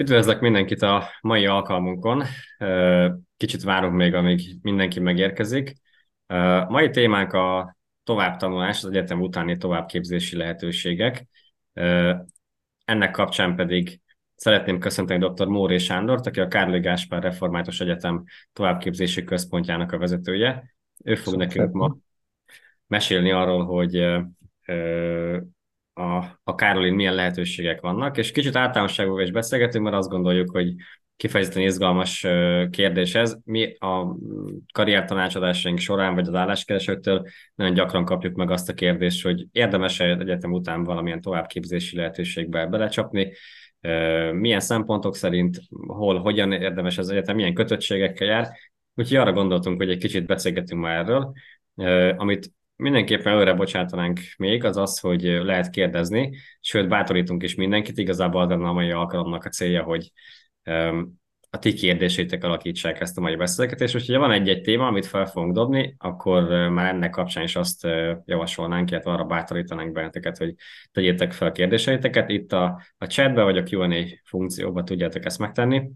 Üdvözlök mindenkit a mai alkalmunkon. Kicsit várunk még, amíg mindenki megérkezik. Mai témánk a továbbtanulás, az egyetem utáni továbbképzési lehetőségek. Ennek kapcsán pedig szeretném köszönteni dr. Móré Sándort, aki a Kárli Gáspár Református Egyetem továbbképzési központjának a vezetője. Ő fog Szóval nekünk ma mesélni arról, hogy a, a Károlin milyen lehetőségek vannak, és kicsit általánosságban is beszélgetünk, mert azt gondoljuk, hogy kifejezetten izgalmas kérdés ez. Mi a karriertanácsadásaink során, vagy az álláskeresőktől nagyon gyakran kapjuk meg azt a kérdést, hogy érdemes-e egyetem után valamilyen továbbképzési lehetőségbe belecsapni, milyen szempontok szerint, hol, hogyan érdemes az egyetem, milyen kötöttségekkel jár. Úgyhogy arra gondoltunk, hogy egy kicsit beszélgetünk már erről, amit mindenképpen előre bocsátanánk még, az az, hogy lehet kérdezni, sőt bátorítunk is mindenkit, igazából az a mai alkalomnak a célja, hogy a ti kérdésétek alakítsák ezt a mai beszélgetést, úgyhogy ha van egy-egy téma, amit fel fogunk dobni, akkor már ennek kapcsán is azt javasolnánk, illetve arra bátorítanánk benneteket, hogy tegyétek fel kérdéseiteket. Itt a, a chatbe vagy a Q&A funkcióban tudjátok ezt megtenni.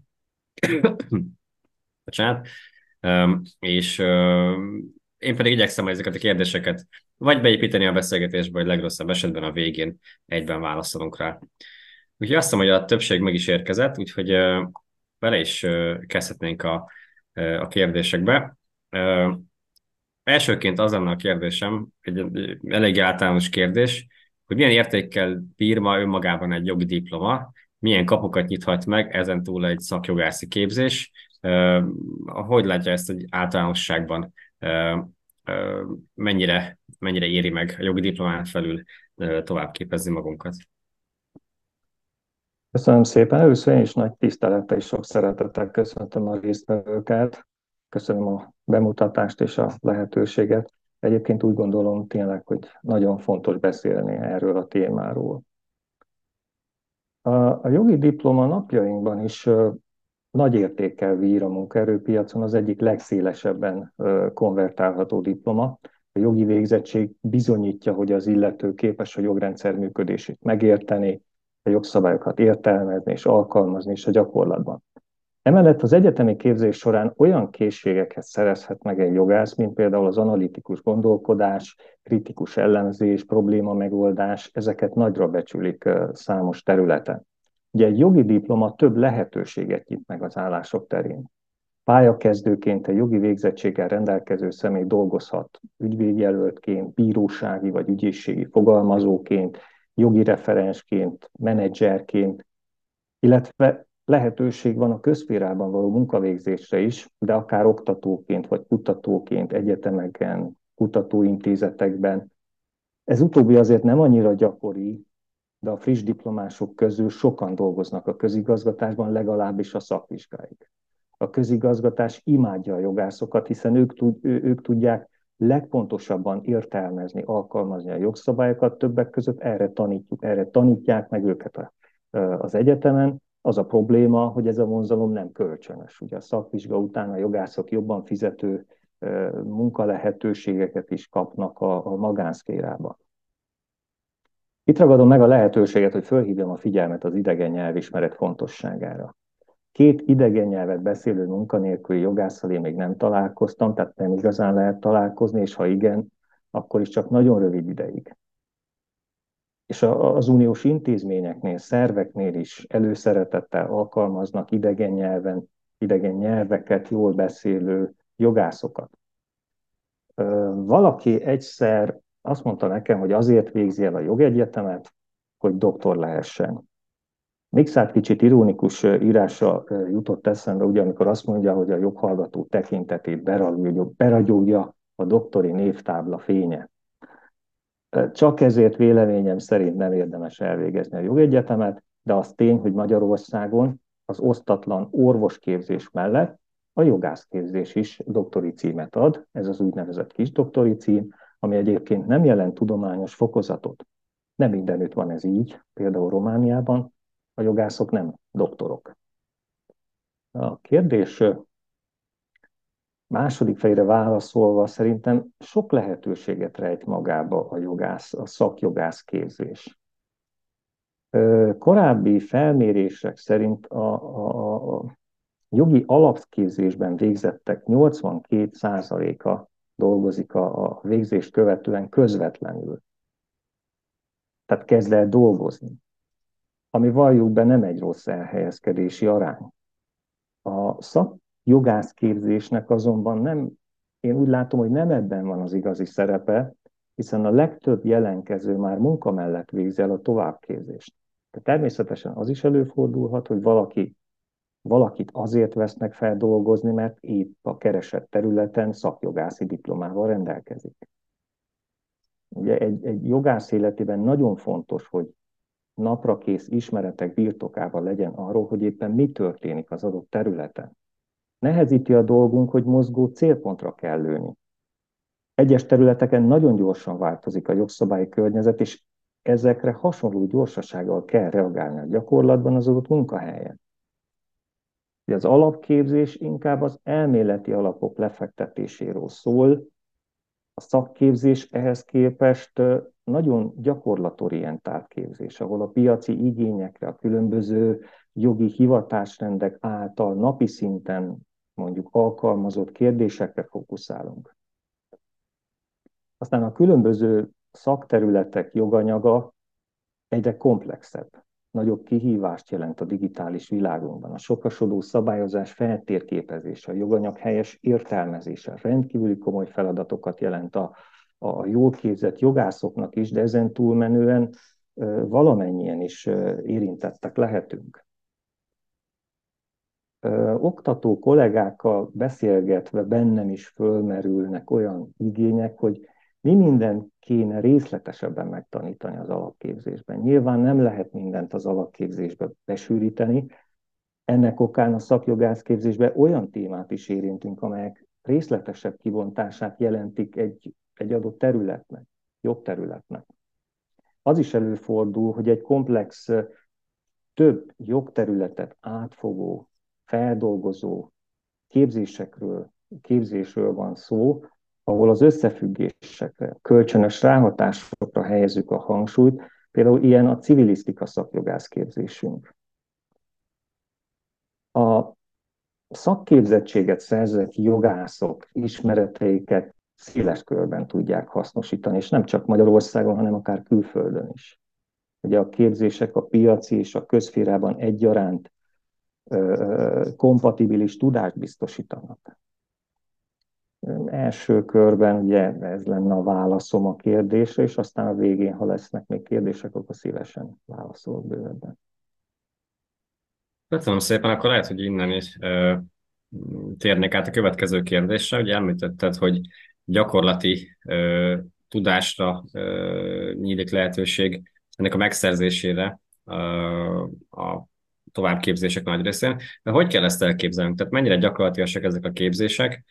Bocsánat. És én pedig igyekszem ezeket a kérdéseket vagy beépíteni a beszélgetésbe, vagy legrosszabb esetben a végén egyben válaszolunk rá. Úgyhogy azt hiszem, hogy a többség meg is érkezett, úgyhogy bele is kezdhetnénk a, a kérdésekbe. Elsőként az lenne a kérdésem, egy elég általános kérdés, hogy milyen értékkel bír ma önmagában egy jogi diploma, milyen kapokat nyithat meg ezen túl egy szakjogászi képzés, hogy látja ezt egy általánosságban? Mennyire, mennyire éri meg a jogi diplomán felül tovább képezni magunkat. Köszönöm szépen. Először én is nagy tisztelettel és sok szeretettel köszöntöm a résztvevőket. Köszönöm a bemutatást és a lehetőséget. Egyébként úgy gondolom tényleg, hogy nagyon fontos beszélni erről a témáról. A, jogi diploma napjainkban is nagy értékkel bír a munkaerőpiacon, az egyik legszélesebben konvertálható diploma. A jogi végzettség bizonyítja, hogy az illető képes a jogrendszer működését megérteni, a jogszabályokat értelmezni és alkalmazni is a gyakorlatban. Emellett az egyetemi képzés során olyan készségeket szerezhet meg egy jogász, mint például az analitikus gondolkodás, kritikus ellenzés, probléma megoldás, ezeket nagyra becsülik számos területen. Ugye egy jogi diploma több lehetőséget nyit meg az állások terén. Pályakezdőként egy jogi végzettséggel rendelkező személy dolgozhat ügyvédjelöltként, bírósági vagy ügyészségi fogalmazóként, jogi referensként, menedzserként, illetve lehetőség van a közférában való munkavégzésre is, de akár oktatóként vagy kutatóként, egyetemeken, kutatóintézetekben. Ez utóbbi azért nem annyira gyakori, de a friss diplomások közül sokan dolgoznak a közigazgatásban, legalábbis a szakvizsgáig. A közigazgatás imádja a jogászokat, hiszen ők, tud, ő, ők tudják legpontosabban értelmezni, alkalmazni a jogszabályokat, többek között erre tanítjuk, erre tanítják meg őket a, az egyetemen. Az a probléma, hogy ez a vonzalom nem kölcsönös. Ugye a szakvizsga után a jogászok jobban fizető munkalehetőségeket is kapnak a, a magánszférában. Itt ragadom meg a lehetőséget, hogy fölhívjam a figyelmet az idegen nyelvismeret fontosságára. Két idegen nyelvet beszélő munkanélküli jogásszal én még nem találkoztam, tehát nem igazán lehet találkozni, és ha igen, akkor is csak nagyon rövid ideig. És az uniós intézményeknél, szerveknél is előszeretettel alkalmaznak idegen nyelven, idegen nyelveket jól beszélő jogászokat. Valaki egyszer azt mondta nekem, hogy azért végzi el a jogegyetemet, hogy doktor lehessen. Mixát kicsit ironikus írása jutott eszembe, ugye, amikor azt mondja, hogy a joghallgató tekintetét beragyogja a doktori névtábla fénye. Csak ezért véleményem szerint nem érdemes elvégezni a jogegyetemet, de az tény, hogy Magyarországon az osztatlan orvosképzés mellett a jogászképzés is doktori címet ad, ez az úgynevezett kis doktori cím, ami egyébként nem jelent tudományos fokozatot. Nem mindenütt van ez így, például Romániában a jogászok nem doktorok. A kérdés második fejre válaszolva szerintem sok lehetőséget rejt magába a jogász, a szakjogász képzés. Korábbi felmérések szerint a, a, a jogi alapképzésben végzettek 82%-a dolgozik a, a végzést követően közvetlenül. Tehát kezd el dolgozni. Ami valljuk be nem egy rossz elhelyezkedési arány. A szakjogászképzésnek azonban nem, én úgy látom, hogy nem ebben van az igazi szerepe, hiszen a legtöbb jelenkező már munka mellett végzi el a továbbképzést. De természetesen az is előfordulhat, hogy valaki, valakit azért vesznek fel dolgozni, mert épp a keresett területen szakjogászi diplomával rendelkezik. Ugye egy, egy jogász életében nagyon fontos, hogy naprakész ismeretek birtokában legyen arról, hogy éppen mi történik az adott területen. Nehezíti a dolgunk, hogy mozgó célpontra kell lőni. Egyes területeken nagyon gyorsan változik a jogszabályi környezet, és ezekre hasonló gyorsasággal kell reagálni a gyakorlatban az adott munkahelyen. Az alapképzés inkább az elméleti alapok lefektetéséről szól, a szakképzés ehhez képest nagyon gyakorlatorientált képzés, ahol a piaci igényekre, a különböző jogi hivatásrendek által napi szinten mondjuk alkalmazott kérdésekre fókuszálunk. Aztán a különböző szakterületek joganyaga egyre komplexebb, nagyobb kihívást jelent a digitális világunkban. A sokasodó szabályozás feltérképezése, a joganyag helyes értelmezése rendkívüli komoly feladatokat jelent a, a jól képzett jogászoknak is, de ezen túlmenően valamennyien is érintettek lehetünk. Oktató kollégákkal beszélgetve bennem is fölmerülnek olyan igények, hogy mi mindent kéne részletesebben megtanítani az alapképzésben. Nyilván nem lehet mindent az alapképzésbe besűríteni, ennek okán a szakjogászképzésben olyan témát is érintünk, amelyek részletesebb kivontását jelentik egy, egy adott területnek, jogterületnek. Az is előfordul, hogy egy komplex, több jogterületet átfogó, feldolgozó képzésekről, képzésről van szó, ahol az összefüggésekre, kölcsönös ráhatásokra helyezzük a hangsúlyt, például ilyen a civilisztika szakjogászképzésünk. A szakképzettséget szerzett jogászok ismereteiket széles körben tudják hasznosítani, és nem csak Magyarországon, hanem akár külföldön is. Ugye a képzések a piaci és a közférában egyaránt kompatibilis tudást biztosítanak első körben ugye ez lenne a válaszom a kérdésre, és aztán a végén, ha lesznek még kérdések, akkor szívesen válaszolok bővebben. Köszönöm szépen, akkor lehet, hogy innen is uh, térnék át a következő kérdésre. Ugye említetted, hogy gyakorlati uh, tudásra uh, nyílik lehetőség ennek a megszerzésére uh, a továbbképzések nagy részén. De hogy kell ezt elképzelnünk? Tehát mennyire gyakorlatilag ezek a képzések,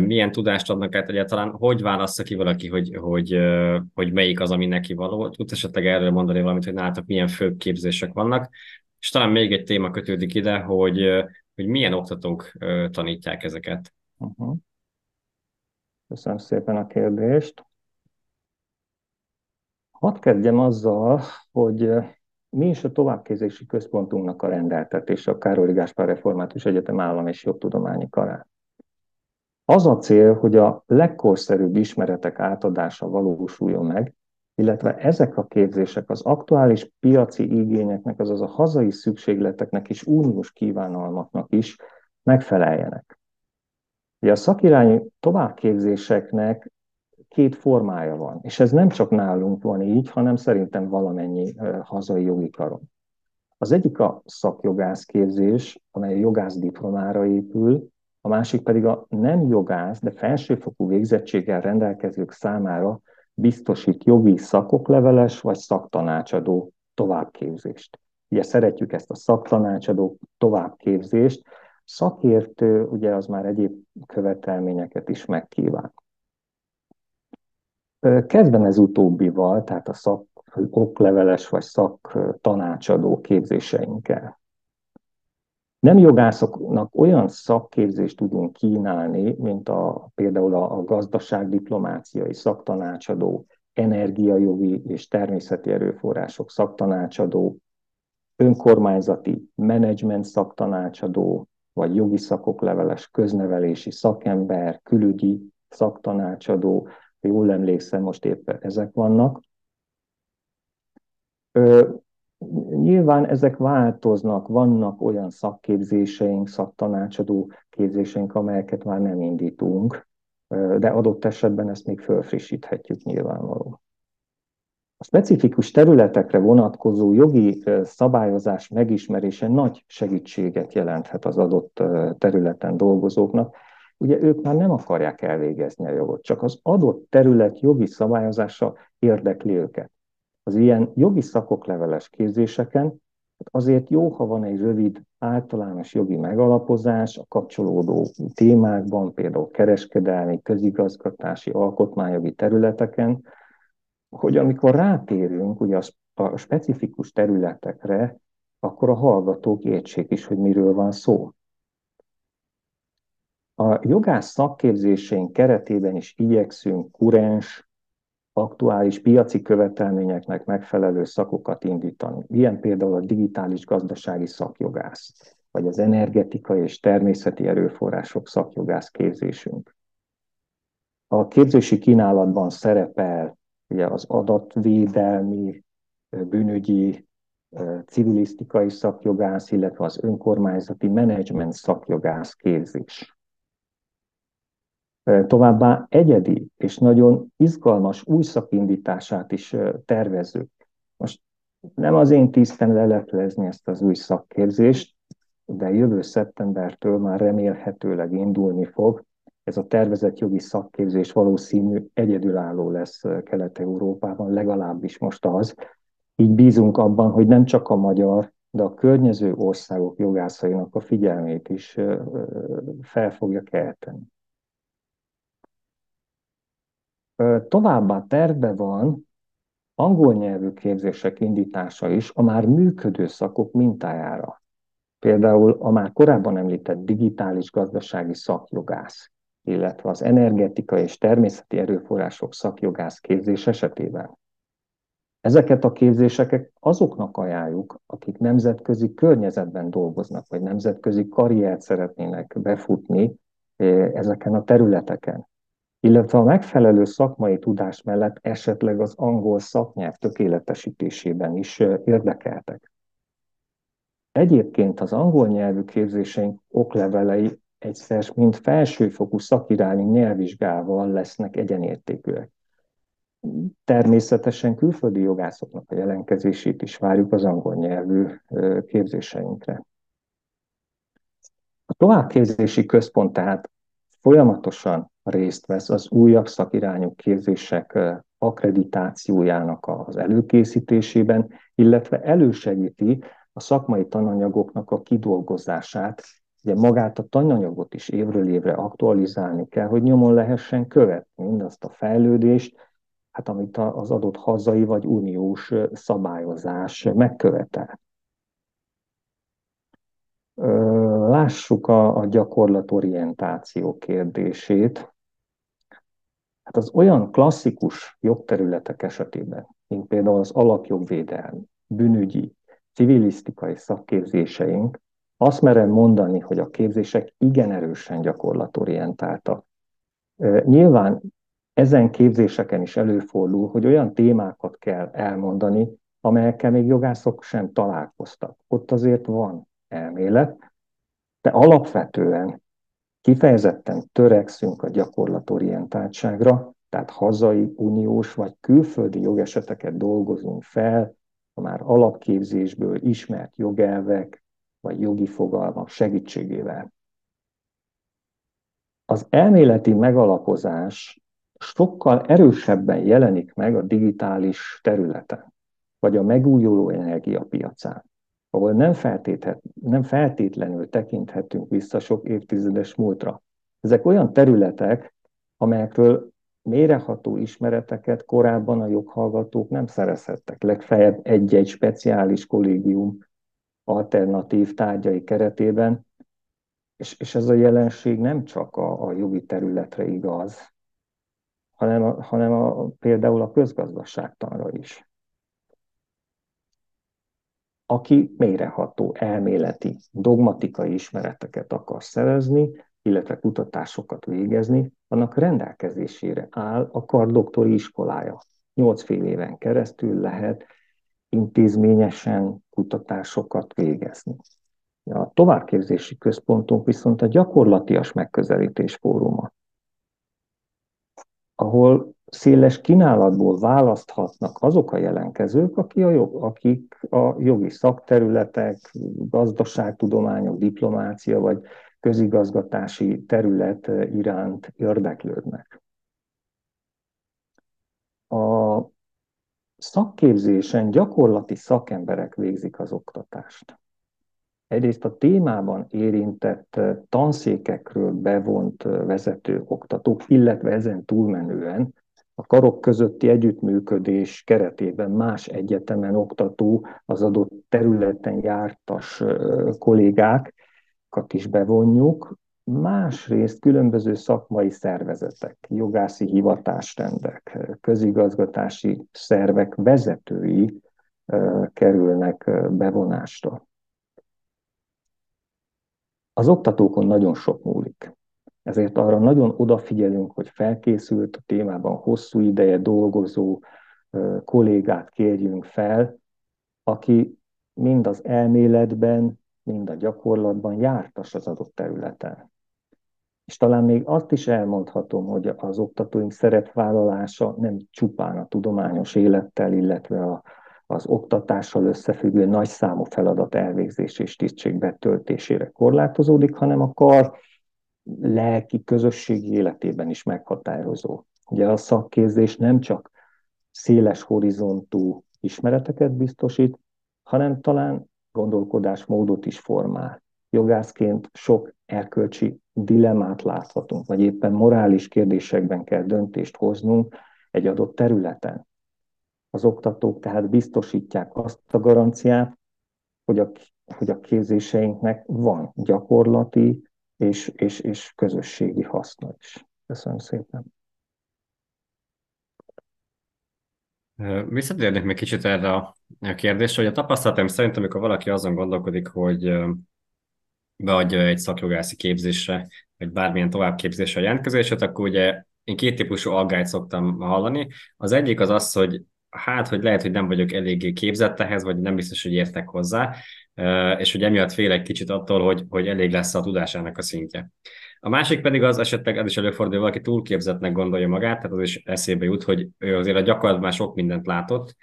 milyen tudást adnak át egyáltalán, hogy válassza ki valaki, hogy, hogy, hogy melyik az, ami neki való. Tudsz esetleg erről mondani valamit, hogy nálatok milyen főbb képzések vannak. És talán még egy téma kötődik ide, hogy, hogy milyen oktatók tanítják ezeket. Uh-huh. Köszönöm szépen a kérdést. Hadd kezdjem azzal, hogy mi is a továbbképzési központunknak a rendeltetése a Károly Gáspár Református Egyetem Állam és Jogtudományi Karán. Az a cél, hogy a legkorszerűbb ismeretek átadása valósuljon meg, illetve ezek a képzések az aktuális piaci igényeknek, azaz a hazai szükségleteknek és uniós kívánalmaknak is megfeleljenek. Ugye a szakirányú továbbképzéseknek két formája van, és ez nem csak nálunk van így, hanem szerintem valamennyi hazai jogi karon. Az egyik a szakjogászképzés, amely a jogász diplomára épül, a másik pedig a nem jogász, de felsőfokú végzettséggel rendelkezők számára biztosít jogi szakokleveles vagy szaktanácsadó továbbképzést. Ugye szeretjük ezt a szaktanácsadó továbbképzést, szakértő ugye az már egyéb követelményeket is megkíván. Kezdem ez utóbbival, tehát a szakokleveles vagy szaktanácsadó képzéseinkkel. Nem jogászoknak olyan szakképzést tudunk kínálni, mint a, például a, a gazdaságdiplomáciai szaktanácsadó, energiajogi és természeti erőforrások szaktanácsadó, önkormányzati menedzsment szaktanácsadó, vagy jogi szakok leveles köznevelési szakember, külügyi szaktanácsadó, jól emlékszem, most éppen ezek vannak. Nyilván ezek változnak, vannak olyan szakképzéseink, szaktanácsadó képzéseink, amelyeket már nem indítunk, de adott esetben ezt még fölfrissíthetjük nyilvánvalóan. A specifikus területekre vonatkozó jogi szabályozás megismerése nagy segítséget jelenthet az adott területen dolgozóknak. Ugye ők már nem akarják elvégezni a jogot, csak az adott terület jogi szabályozása érdekli őket. Az ilyen jogi szakok leveles képzéseken azért jó, ha van egy rövid általános jogi megalapozás a kapcsolódó témákban, például kereskedelmi, közigazgatási, alkotmányjogi területeken, hogy amikor rátérünk ugye a specifikus területekre, akkor a hallgatók értsék is, hogy miről van szó. A jogász szakképzéseink keretében is igyekszünk kurens, aktuális piaci követelményeknek megfelelő szakokat indítani. Ilyen például a digitális gazdasági szakjogász, vagy az energetikai és természeti erőforrások szakjogász képzésünk. A képzési kínálatban szerepel ugye az adatvédelmi, bűnügyi, civilisztikai szakjogász, illetve az önkormányzati menedzsment szakjogász képzés. Továbbá egyedi és nagyon izgalmas új szakindítását is tervezzük. Most nem az én tisztem leletlezni ezt az új szakképzést, de jövő szeptembertől már remélhetőleg indulni fog. Ez a tervezett jogi szakképzés valószínű egyedülálló lesz Kelet-Európában, legalábbis most az. Így bízunk abban, hogy nem csak a magyar, de a környező országok jogászainak a figyelmét is fel fogja kelteni. Továbbá terve van angol nyelvű képzések indítása is a már működő szakok mintájára. Például a már korábban említett digitális gazdasági szakjogász, illetve az energetika és természeti erőforrások szakjogász képzés esetében. Ezeket a képzéseket azoknak ajánljuk, akik nemzetközi környezetben dolgoznak, vagy nemzetközi karriert szeretnének befutni ezeken a területeken illetve a megfelelő szakmai tudás mellett esetleg az angol szaknyelv tökéletesítésében is érdekeltek. Egyébként az angol nyelvű képzéseink oklevelei egyszer, mint felsőfokú szakirányi nyelvvizsgával lesznek egyenértékűek. Természetesen külföldi jogászoknak a jelenkezését is várjuk az angol nyelvű képzéseinkre. A továbbképzési központ tehát folyamatosan részt vesz az újabb szakirányú képzések akkreditációjának az előkészítésében, illetve elősegíti a szakmai tananyagoknak a kidolgozását. Ugye magát a tananyagot is évről évre aktualizálni kell, hogy nyomon lehessen követni mindazt a fejlődést, hát amit az adott hazai vagy uniós szabályozás megkövetel. Lássuk a, a gyakorlatorientáció kérdését. Hát az olyan klasszikus jogterületek esetében, mint például az alapjogvédelmi, bűnügyi, civilisztikai szakképzéseink, azt merem mondani, hogy a képzések igen erősen gyakorlatorientáltak. Nyilván ezen képzéseken is előfordul, hogy olyan témákat kell elmondani, amelyekkel még jogászok sem találkoztak. Ott azért van elmélet, de alapvetően kifejezetten törekszünk a gyakorlatorientáltságra, tehát hazai, uniós vagy külföldi jogeseteket dolgozunk fel, a már alapképzésből ismert jogelvek vagy jogi fogalmak segítségével. Az elméleti megalapozás sokkal erősebben jelenik meg a digitális területen, vagy a megújuló energiapiacán ahol nem, nem feltétlenül tekinthetünk vissza sok évtizedes múltra. Ezek olyan területek, amelyekről méreható ismereteket korábban a joghallgatók nem szerezhettek. Legfeljebb egy-egy speciális kollégium alternatív tárgyai keretében, és, és ez a jelenség nem csak a, a jogi területre igaz, hanem, a, hanem a, például a közgazdaságtanra is. Aki mélyreható elméleti, dogmatikai ismereteket akar szerezni, illetve kutatásokat végezni, annak rendelkezésére áll a kardoktori iskolája. Nyolc fél éven keresztül lehet intézményesen kutatásokat végezni. A továbbképzési központunk viszont a gyakorlatias megközelítés fóruma, ahol széles kínálatból választhatnak azok a jelenkezők, akik a, jog, akik a jogi szakterületek, gazdaságtudományok, diplomácia vagy közigazgatási terület iránt érdeklődnek. A szakképzésen gyakorlati szakemberek végzik az oktatást. Egyrészt a témában érintett tanszékekről bevont vezető oktatók, illetve ezen túlmenően a karok közötti együttműködés keretében más egyetemen oktató, az adott területen jártas kollégákat is bevonjuk, másrészt különböző szakmai szervezetek, jogászi hivatásrendek, közigazgatási szervek vezetői kerülnek bevonásra. Az oktatókon nagyon sok múlik. Ezért arra nagyon odafigyelünk, hogy felkészült a témában hosszú ideje dolgozó kollégát kérjünk fel, aki mind az elméletben, mind a gyakorlatban jártas az adott területen. És talán még azt is elmondhatom, hogy az oktatóink szerepvállalása nem csupán a tudományos élettel, illetve a, az oktatással összefüggő nagy számú feladat elvégzés és tisztség betöltésére korlátozódik, hanem a kar lelki közösségi életében is meghatározó. Ugye a szakképzés nem csak széles horizontú ismereteket biztosít, hanem talán gondolkodásmódot is formál. Jogászként sok erkölcsi dilemmát láthatunk, vagy éppen morális kérdésekben kell döntést hoznunk egy adott területen. Az oktatók tehát biztosítják azt a garanciát, hogy a, hogy a képzéseinknek van gyakorlati és, és, és közösségi haszna is. Köszönöm szépen. Visszatérnék még kicsit erre a kérdésre, hogy a tapasztalatom szerint, amikor valaki azon gondolkodik, hogy beadja egy szakjogászi képzésre, vagy bármilyen továbbképzésre a jelentkezését, akkor ugye én két típusú aggályt szoktam hallani. Az egyik az az, hogy hát, hogy lehet, hogy nem vagyok eléggé képzett ehhez, vagy nem biztos, hogy értek hozzá, és hogy emiatt fél egy kicsit attól, hogy, hogy elég lesz a tudásának a szintje. A másik pedig az esetleg, ez is előfordul, hogy valaki túlképzettnek gondolja magát, tehát az is eszébe jut, hogy ő azért a gyakorlatban sok mindent látott,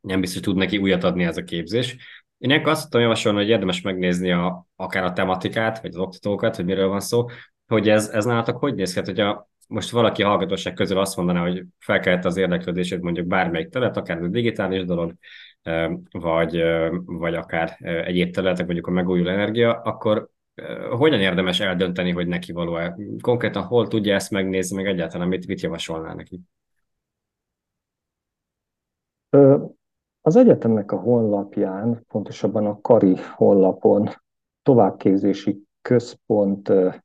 nem biztos, hogy tud neki újat adni ez a képzés. Én ilyenkor azt tudom javasolni, hogy érdemes megnézni a, akár a tematikát, vagy az oktatókat, hogy miről van szó, hogy ez, ez nálatok hogy néz ki, hát, hogyha most valaki hallgatóság közül azt mondaná, hogy felkelt az érdeklődését mondjuk bármelyik terület, akár a digitális dolog, vagy, vagy akár egyéb területek, mondjuk a megújuló energia, akkor hogyan érdemes eldönteni, hogy neki való-e? Konkrétan hol tudja ezt megnézni, meg egyáltalán mit, mit javasolná neki? Az egyetemnek a honlapján, pontosabban a Kari honlapon továbbképzési központra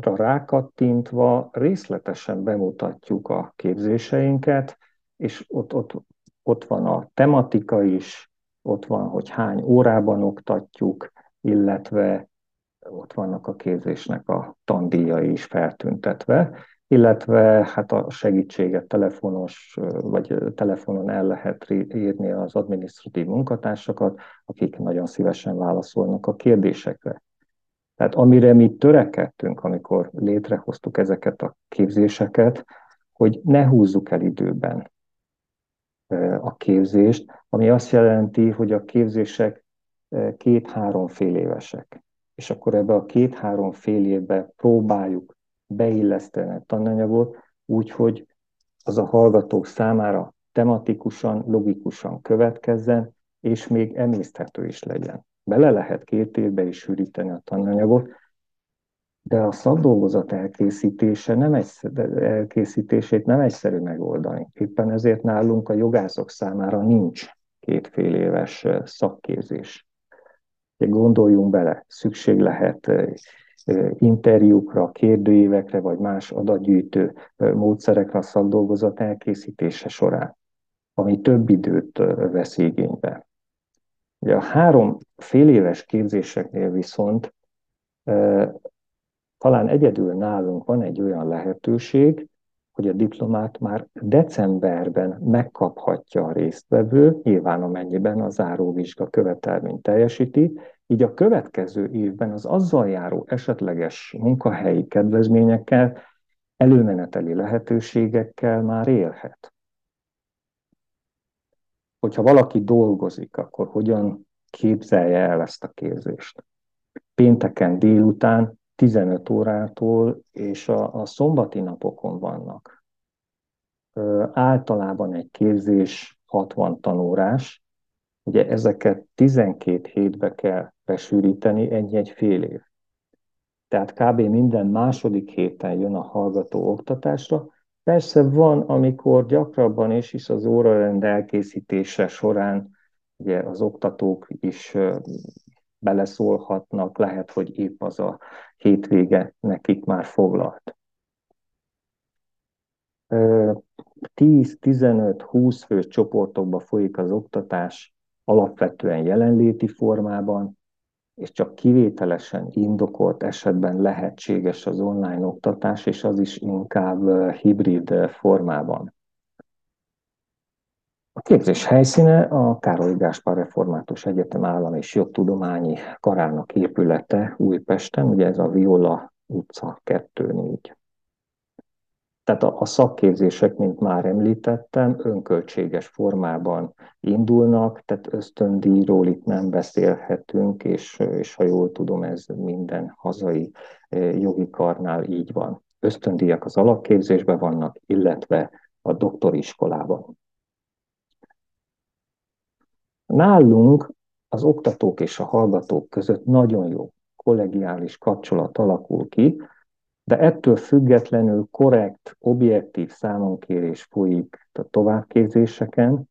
rákattintva részletesen bemutatjuk a képzéseinket, és ott, ott, ott van a tematika is, ott van, hogy hány órában oktatjuk, illetve ott vannak a képzésnek a tandíjai is feltüntetve, illetve hát a segítséget telefonos, vagy telefonon el lehet írni az adminisztratív munkatársakat, akik nagyon szívesen válaszolnak a kérdésekre. Tehát amire mi törekedtünk, amikor létrehoztuk ezeket a képzéseket, hogy ne húzzuk el időben a képzést, ami azt jelenti, hogy a képzések két-három fél évesek. És akkor ebbe a két-három fél évbe próbáljuk beilleszteni a tananyagot, úgyhogy az a hallgatók számára tematikusan, logikusan következzen, és még emészthető is legyen. Bele lehet két évbe is sűríteni a tananyagot, de a szakdolgozat elkészítése nem egyszerű, elkészítését nem egyszerű megoldani. Éppen ezért nálunk a jogászok számára nincs kétfél éves szakképzés. Gondoljunk bele, szükség lehet interjúkra, kérdőívekre vagy más adatgyűjtő módszerekre a szakdolgozat elkészítése során, ami több időt vesz igénybe. Ugye a három fél éves képzéseknél viszont talán egyedül nálunk van egy olyan lehetőség, hogy a diplomát már decemberben megkaphatja a résztvevő, nyilván amennyiben a záróvizsga követelményt teljesíti, így a következő évben az azzal járó esetleges munkahelyi kedvezményekkel, előmeneteli lehetőségekkel már élhet. Hogyha valaki dolgozik, akkor hogyan képzelje el ezt a képzést? Pénteken délután 15 órától, és a, a szombati napokon vannak. Ö, általában egy képzés 60 tanórás, ugye ezeket 12 hétbe kell besűríteni egy-egy fél év. Tehát kb. minden második héten jön a hallgató oktatásra. Persze van, amikor gyakrabban is, is az órarend elkészítése során ugye az oktatók is beleszólhatnak, lehet, hogy épp az a hétvége nekik már foglalt. 10-15-20 fős csoportokba folyik az oktatás, alapvetően jelenléti formában, és csak kivételesen indokolt esetben lehetséges az online oktatás, és az is inkább hibrid formában. A képzés helyszíne a Károly Gáspár Református Egyetem Állam és Jogtudományi Karának épülete Újpesten, ugye ez a Viola utca 2-4. Tehát a, szakképzések, mint már említettem, önköltséges formában indulnak, tehát ösztöndíjról itt nem beszélhetünk, és, és ha jól tudom, ez minden hazai eh, jogi karnál így van. Ösztöndíjak az alapképzésben vannak, illetve a doktoriskolában. Nálunk az oktatók és a hallgatók között nagyon jó kollegiális kapcsolat alakul ki, de ettől függetlenül korrekt, objektív számonkérés folyik a továbbképzéseken,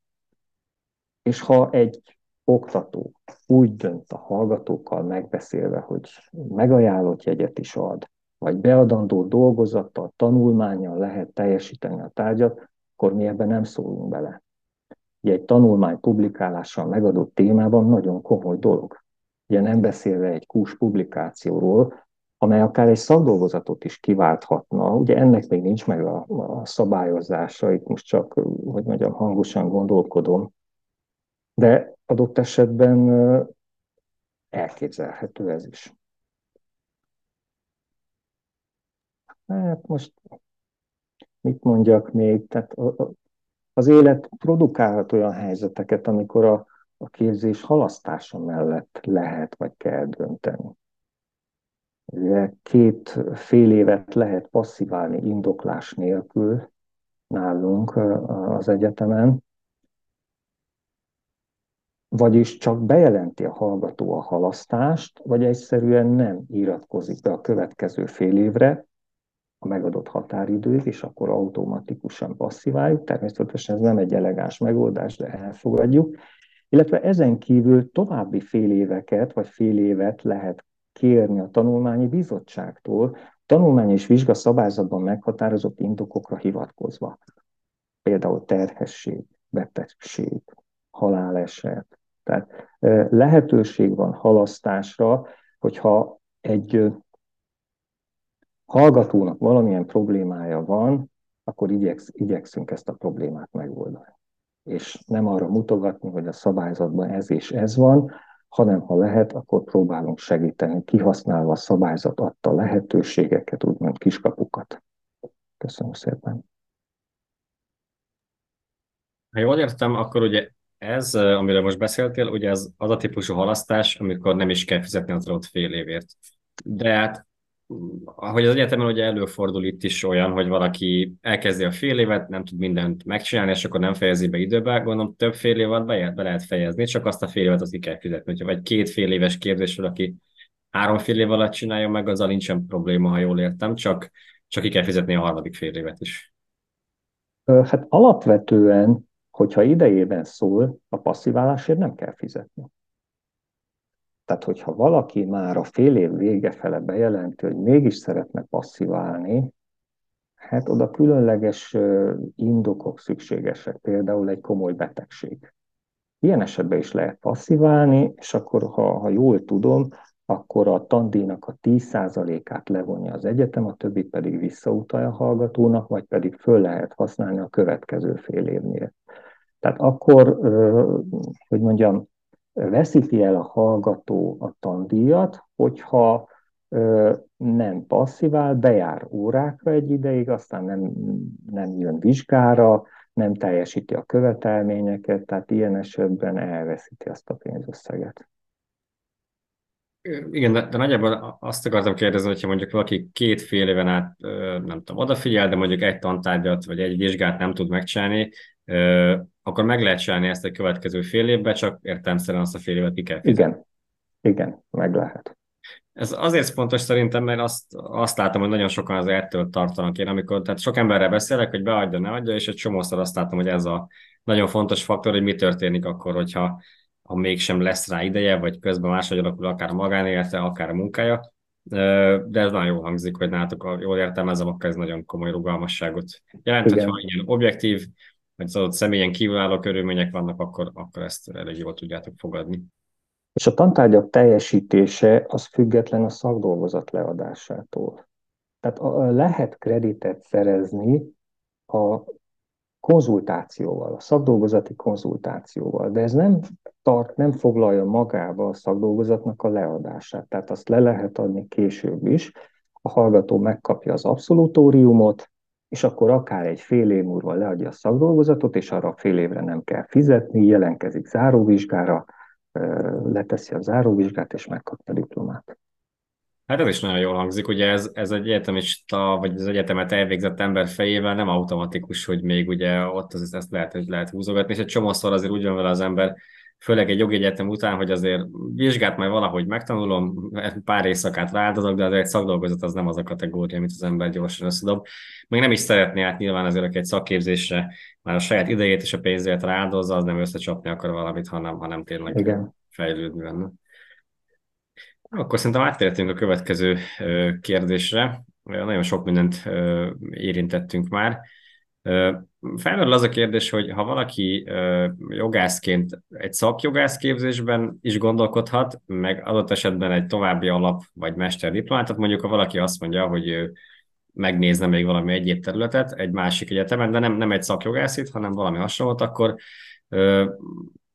és ha egy oktató úgy dönt a hallgatókkal megbeszélve, hogy megajánlott jegyet is ad, vagy beadandó dolgozattal, tanulmányjal lehet teljesíteni a tárgyat, akkor mi ebben nem szólunk bele egy tanulmány publikálással megadott témában nagyon komoly dolog. Ugye nem beszélve egy kús publikációról, amely akár egy szakdolgozatot is kiválthatna. Ugye ennek még nincs meg a, a szabályozása, itt most csak, hogy mondjam, hangosan gondolkodom, de adott esetben elképzelhető ez is. Hát most mit mondjak még? Tehát az élet produkálhat olyan helyzeteket, amikor a, a képzés halasztása mellett lehet vagy kell dönteni. Két fél évet lehet passziválni indoklás nélkül nálunk az egyetemen, vagyis csak bejelenti a hallgató a halasztást, vagy egyszerűen nem iratkozik be a következő fél évre, a megadott határidőig, és akkor automatikusan passziváljuk. Természetesen ez nem egy elegáns megoldás, de elfogadjuk. Illetve ezen kívül további fél éveket, vagy fél évet lehet kérni a tanulmányi bizottságtól, tanulmány és vizsga szabályzatban meghatározott indokokra hivatkozva. Például terhesség, betegség, haláleset. Tehát lehetőség van halasztásra, hogyha egy hallgatónak valamilyen problémája van, akkor igyeksz, igyekszünk ezt a problémát megoldani. És nem arra mutogatni, hogy a szabályzatban ez és ez van, hanem ha lehet, akkor próbálunk segíteni, kihasználva a szabályzat adta lehetőségeket, úgymond kiskapukat. Köszönöm szépen. Ha jól értem, akkor ugye ez, amiről most beszéltél, ugye ez az a típusú halasztás, amikor nem is kell fizetni az adott fél évért. De hát ahogy az egyetemen ugye előfordul itt is olyan, hogy valaki elkezdi a fél évet, nem tud mindent megcsinálni, és akkor nem fejezi be időbe, gondolom több fél évet be, be lehet fejezni, csak azt a fél évet az ki kell fizetni. Hogyha vagy két fél éves képzésről, aki három fél év alatt csinálja meg, azzal nincsen probléma, ha jól értem, csak, csak ki kell fizetni a harmadik fél évet is. Hát alapvetően, hogyha idejében szól, a passziválásért nem kell fizetni. Tehát, hogyha valaki már a fél év vége fele bejelenti, hogy mégis szeretne passziválni, hát oda különleges indokok szükségesek, például egy komoly betegség. Ilyen esetben is lehet passziválni, és akkor, ha, ha jól tudom, akkor a tandíjnak a 10%-át levonja az egyetem, a többit pedig visszautalja a hallgatónak, vagy pedig föl lehet használni a következő fél évnél. Tehát akkor, hogy mondjam, veszíti el a hallgató a tandíjat, hogyha nem passzivál, bejár órákra egy ideig, aztán nem, nem jön vizsgára, nem teljesíti a követelményeket, tehát ilyen esetben elveszíti azt a pénzösszeget. Igen, de, de nagyjából azt akartam kérdezni, hogyha mondjuk valaki két fél éven át, nem tudom, odafigyel, de mondjuk egy tantárgyat vagy egy vizsgát nem tud megcsinálni, akkor meg lehet csinálni ezt a következő fél évben, csak értelmszerűen azt a fél évet ki kell fizetni. Igen, igen, meg lehet. Ez azért fontos szerintem, mert azt, azt látom, hogy nagyon sokan az ettől tartanak én, amikor, tehát sok emberrel beszélek, hogy beadja, ne adja, és egy csomószor azt látom, hogy ez a nagyon fontos faktor, hogy mi történik akkor, hogyha ha mégsem lesz rá ideje, vagy közben máshogy alakul akár a magánélete, akár a munkája. De ez nagyon jól hangzik, hogy nálatok, jól értelmezem, akkor ez nagyon komoly rugalmasságot jelent, Igen. hogyha ilyen objektív, vagy az adott személyen kívülálló körülmények vannak, akkor, akkor ezt elég jól tudjátok fogadni. És a tantárgyak teljesítése az független a szakdolgozat leadásától. Tehát lehet kreditet szerezni a konzultációval, a szakdolgozati konzultációval, de ez nem tart, nem foglalja magába a szakdolgozatnak a leadását. Tehát azt le lehet adni később is. A hallgató megkapja az abszolutóriumot, és akkor akár egy fél év múlva leadja a szakdolgozatot, és arra fél évre nem kell fizetni, jelenkezik záróvizsgára, leteszi a záróvizsgát, és megkapja a diplomát. Hát ez is nagyon jól hangzik, ugye ez, ez egy egyetemista, vagy az egyetemet elvégzett ember fejével nem automatikus, hogy még ugye ott az, ezt lehet, hogy lehet húzogatni, és egy csomószor azért úgy van vele az ember, főleg egy jogi egyetem után, hogy azért vizsgát majd valahogy megtanulom, pár éjszakát rááldozok, de azért egy szakdolgozat az nem az a kategória, amit az ember gyorsan összedob. Meg nem is szeretné át nyilván azért, aki egy szakképzésre már a saját idejét és a pénzét rááldozza, az nem összecsapni akar valamit, hanem, hanem tényleg Igen. fejlődni benne. Akkor szerintem áttérhetünk a következő kérdésre. Nagyon sok mindent érintettünk már. Felmerül az a kérdés, hogy ha valaki jogászként egy szakjogász képzésben is gondolkodhat, meg adott esetben egy további alap vagy mesterdiplomát, tehát mondjuk ha valaki azt mondja, hogy ő megnézne még valami egyéb területet egy másik egyetemen, de nem, nem egy szakjogászit, hanem valami hasonlót, akkor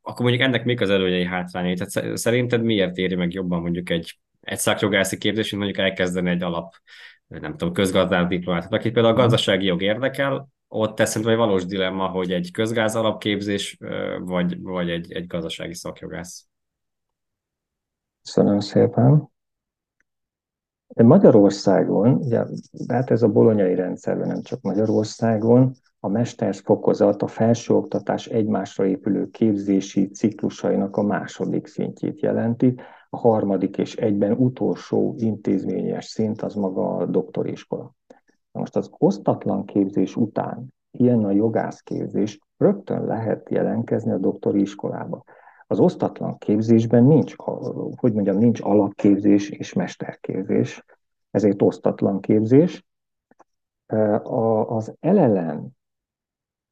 akkor mondjuk ennek mik az előnyei, hátrányai? Tehát szerinted miért éri meg jobban mondjuk egy, egy szakjogászi képzés, mint mondjuk elkezdeni egy alap, nem tudom, közgazdás diplomát. Aki például a gazdasági jog érdekel, ott teszem egy valós dilemma, hogy egy közgáz alapképzés, vagy, vagy egy, egy gazdasági szakjogász. Köszönöm szépen. De Magyarországon, ugye, hát ez a bolonyai rendszerben nem csak Magyarországon, a mesterfokozat a felsőoktatás egymásra épülő képzési ciklusainak a második szintjét jelenti. A harmadik és egyben utolsó intézményes szint az maga a doktoriskola. Most az osztatlan képzés után ilyen a jogászképzés, rögtön lehet jelentkezni a doktori iskolába. Az osztatlan képzésben nincs, hogy mondjam, nincs alapképzés és mesterképzés, ezért osztatlan képzés. Az LLM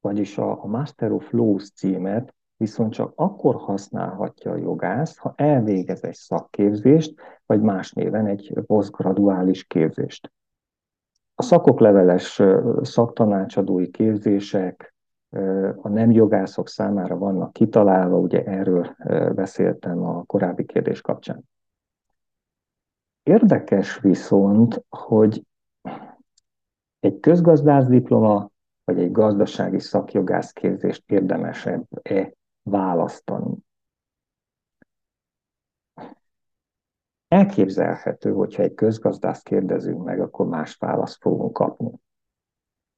vagyis a Master of Laws címet viszont csak akkor használhatja a jogász, ha elvégez egy szakképzést, vagy más néven egy posztgraduális képzést. A szakokleveles szaktanácsadói képzések a nem jogászok számára vannak kitalálva, ugye erről beszéltem a korábbi kérdés kapcsán. Érdekes viszont, hogy egy közgazdász diploma vagy egy gazdasági szakjogász képzést érdemesebb-e választani. Elképzelhető, hogyha egy közgazdász kérdezünk meg, akkor más választ fogunk kapni.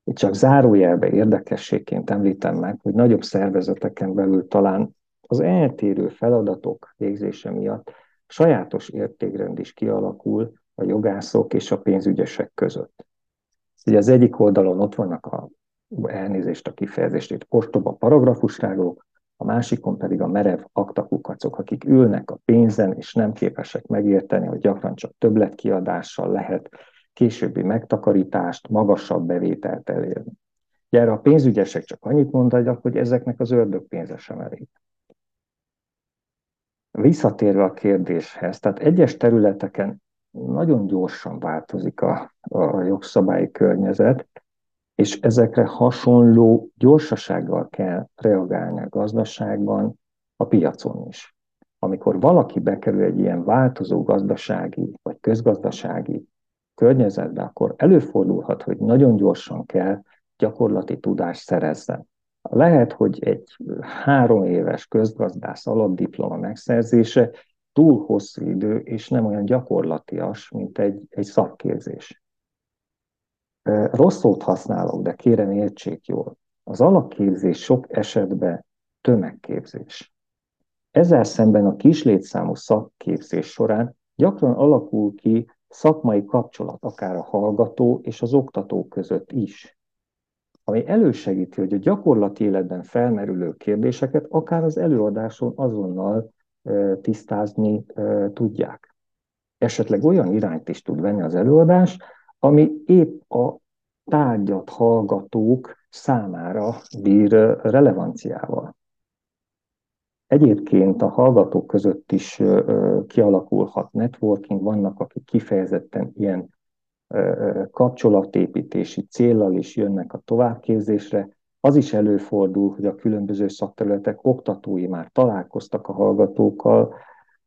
Itt csak zárójelbe érdekességként említem meg, hogy nagyobb szervezeteken belül talán az eltérő feladatok végzése miatt sajátos értékrend is kialakul a jogászok és a pénzügyesek között. Ugye az egyik oldalon ott vannak a elnézést a kifejezést, itt ostoba paragrafusrágok, a másikon pedig a merev aktakukacok, akik ülnek a pénzen, és nem képesek megérteni, hogy gyakran csak többletkiadással lehet későbbi megtakarítást, magasabb bevételt elérni. Erre a pénzügyesek csak annyit mondanak, hogy ezeknek az ördög pénze sem elég. Visszatérve a kérdéshez, tehát egyes területeken nagyon gyorsan változik a, a jogszabályi környezet, és ezekre hasonló gyorsasággal kell reagálni a gazdaságban, a piacon is. Amikor valaki bekerül egy ilyen változó gazdasági vagy közgazdasági környezetbe, akkor előfordulhat, hogy nagyon gyorsan kell gyakorlati tudást szerezzen. Lehet, hogy egy három éves közgazdász alapdiploma megszerzése túl hosszú idő, és nem olyan gyakorlatias, mint egy, egy szakképzés. Rossz szót használok, de kérem értsék jól. Az alapképzés sok esetben tömegképzés. Ezzel szemben a kislétszámú szakképzés során gyakran alakul ki szakmai kapcsolat, akár a hallgató és az oktató között is ami elősegíti, hogy a gyakorlati életben felmerülő kérdéseket akár az előadáson azonnal tisztázni tudják. Esetleg olyan irányt is tud venni az előadás, ami épp a tárgyat hallgatók számára bír relevanciával. Egyébként a hallgatók között is kialakulhat networking, vannak, akik kifejezetten ilyen kapcsolatépítési céllal is jönnek a továbbképzésre. Az is előfordul, hogy a különböző szakterületek oktatói már találkoztak a hallgatókkal,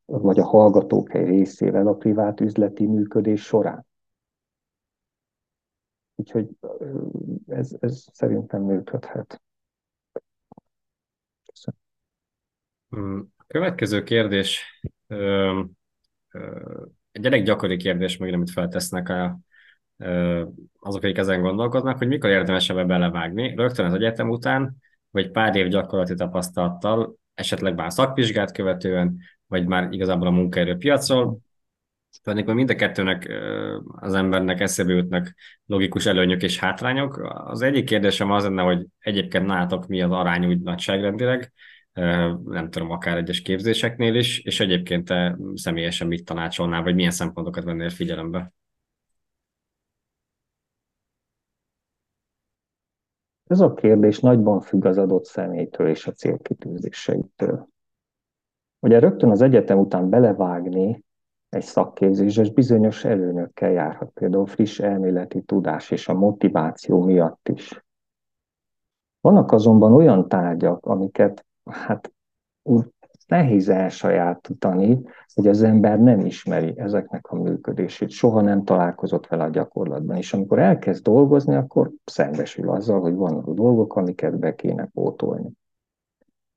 vagy a hallgatók egy részével a privát üzleti működés során. Úgyhogy ez, ez szerintem működhet. Köszönöm. Hmm, következő kérdés. Egy elég gyakori kérdés, meg amit feltesznek a azok, akik ezen gondolkoznak, hogy mikor érdemes belevágni, rögtön az egyetem után, vagy pár év gyakorlati tapasztalattal, esetleg már szakvizsgát követően, vagy már igazából a munkaerőpiacról. Tulajdonképpen mind a kettőnek az embernek eszébe jutnak logikus előnyök és hátrányok. Az egyik kérdésem az lenne, hogy egyébként nálatok mi az arány úgy nagyságrendileg, nem tudom, akár egyes képzéseknél is, és egyébként te személyesen mit tanácsolnál, vagy milyen szempontokat vennél figyelembe? Ez a kérdés nagyban függ az adott személytől és a célkitűzéseitől. Ugye rögtön az egyetem után belevágni egy szakképzésbe, és bizonyos előnyökkel járhat, például friss elméleti tudás és a motiváció miatt is. Vannak azonban olyan tárgyak, amiket hát úgy nehéz elsajátítani, hogy az ember nem ismeri ezeknek a működését, soha nem találkozott vele a gyakorlatban, és amikor elkezd dolgozni, akkor szembesül azzal, hogy vannak dolgok, amiket be kéne pótolni.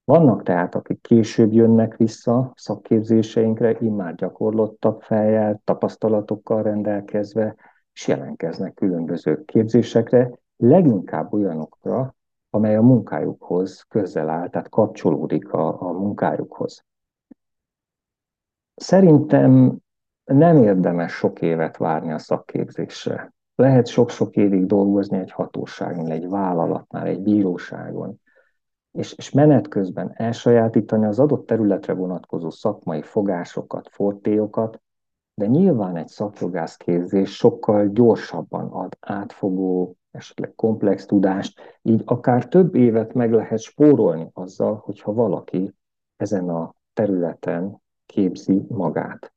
Vannak tehát, akik később jönnek vissza szakképzéseinkre, immár gyakorlottabb fejjel, tapasztalatokkal rendelkezve, és jelentkeznek különböző képzésekre, leginkább olyanokra, amely a munkájukhoz közel áll, tehát kapcsolódik a, a munkájukhoz. Szerintem nem érdemes sok évet várni a szakképzésre. Lehet sok-sok évig dolgozni egy hatóságon, egy vállalatnál, egy bíróságon, és, és menet közben elsajátítani az adott területre vonatkozó szakmai fogásokat, fortéokat, de nyilván egy szakjogászképzés sokkal gyorsabban ad átfogó, esetleg komplex tudást, így akár több évet meg lehet spórolni azzal, hogyha valaki ezen a területen képzi magát.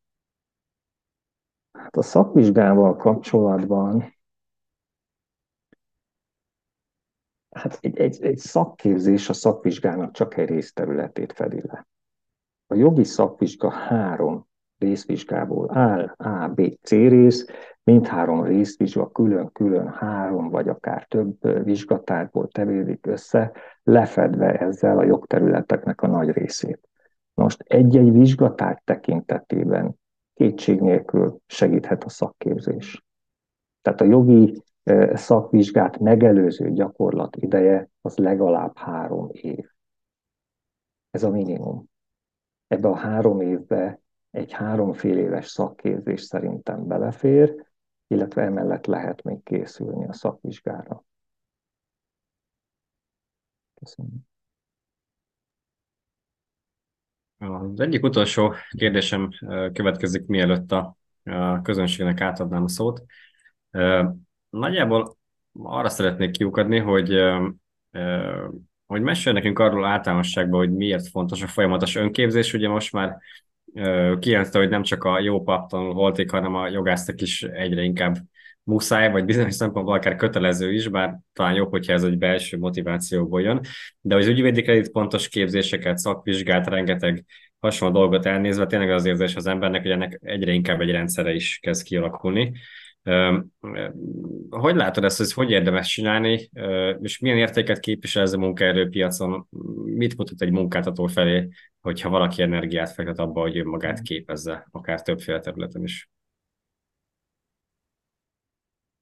Hát a szakvizsgával kapcsolatban hát egy, egy, egy szakképzés a szakvizsgának csak egy részterületét fedi le. A jogi szakvizsga három részvizsgából áll, A, B, C rész, mindhárom részvizsga külön-külön három vagy akár több vizsgatárból tevődik össze, lefedve ezzel a jogterületeknek a nagy részét. Most egy-egy vizsgatár tekintetében kétség nélkül segíthet a szakképzés. Tehát a jogi szakvizsgát megelőző gyakorlat ideje az legalább három év. Ez a minimum. Ebbe a három évbe egy háromfél éves szakképzés szerintem belefér, illetve emellett lehet még készülni a szakvizsgára. Köszönöm. Az egyik utolsó kérdésem következik, mielőtt a közönségnek átadnám a szót. Nagyjából arra szeretnék kiukadni, hogy, hogy mesélj nekünk arról általánosságban, hogy miért fontos a folyamatos önképzés. Ugye most már kijelentette, hogy nem csak a jó paptanul volték, hanem a jogászok is egyre inkább muszáj, vagy bizonyos szempontból akár kötelező is, bár talán jobb, hogyha ez egy belső motivációból jön, de az ügyvédi kredit pontos képzéseket, szakvizsgát, rengeteg hasonló dolgot elnézve, tényleg az érzés az embernek, hogy ennek egyre inkább egy rendszere is kezd kialakulni. Hogy látod ezt, hogy hogy érdemes csinálni, és milyen értéket képvisel ez a munkaerőpiacon? Mit mutat egy munkáltató felé, hogyha valaki energiát fektet abba, hogy magát képezze, akár többféle területen is?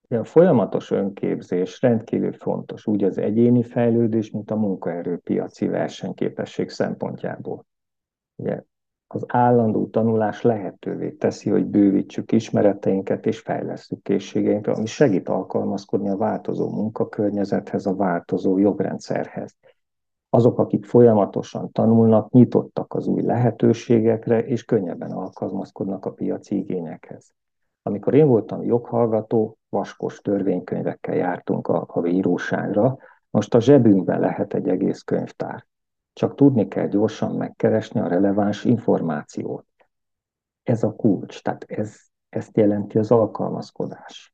A folyamatos önképzés rendkívül fontos, úgy az egyéni fejlődés, mint a munkaerőpiaci versenyképesség szempontjából. Ugye az állandó tanulás lehetővé teszi, hogy bővítsük ismereteinket és fejlesztjük készségeinket, ami segít alkalmazkodni a változó munkakörnyezethez, a változó jogrendszerhez. Azok, akik folyamatosan tanulnak, nyitottak az új lehetőségekre, és könnyebben alkalmazkodnak a piaci igényekhez. Amikor én voltam joghallgató, vaskos törvénykönyvekkel jártunk a, a bíróságra, most a zsebünkben lehet egy egész könyvtár. Csak tudni kell gyorsan megkeresni a releváns információt. Ez a kulcs, tehát ez, ezt jelenti az alkalmazkodás.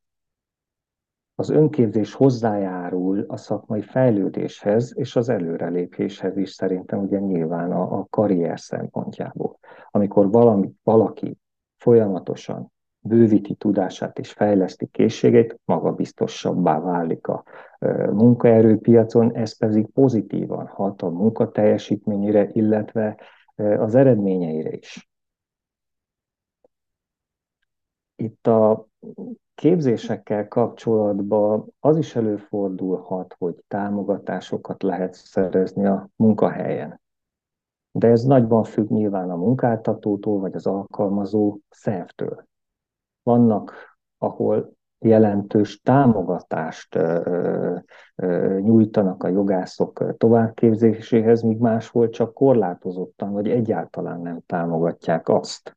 Az önképzés hozzájárul a szakmai fejlődéshez és az előrelépéshez is szerintem ugye nyilván a, a karrier szempontjából. Amikor valami, valaki folyamatosan bővíti tudását és fejleszti készségét, magabiztosabbá válik a munkaerőpiacon, ez pedig pozitívan hat a munkateljesítményére, illetve az eredményeire is. Itt a képzésekkel kapcsolatban az is előfordulhat, hogy támogatásokat lehet szerezni a munkahelyen. De ez nagyban függ nyilván a munkáltatótól vagy az alkalmazó szervtől. Vannak, ahol jelentős támogatást nyújtanak a jogászok továbbképzéséhez, míg máshol csak korlátozottan, vagy egyáltalán nem támogatják azt.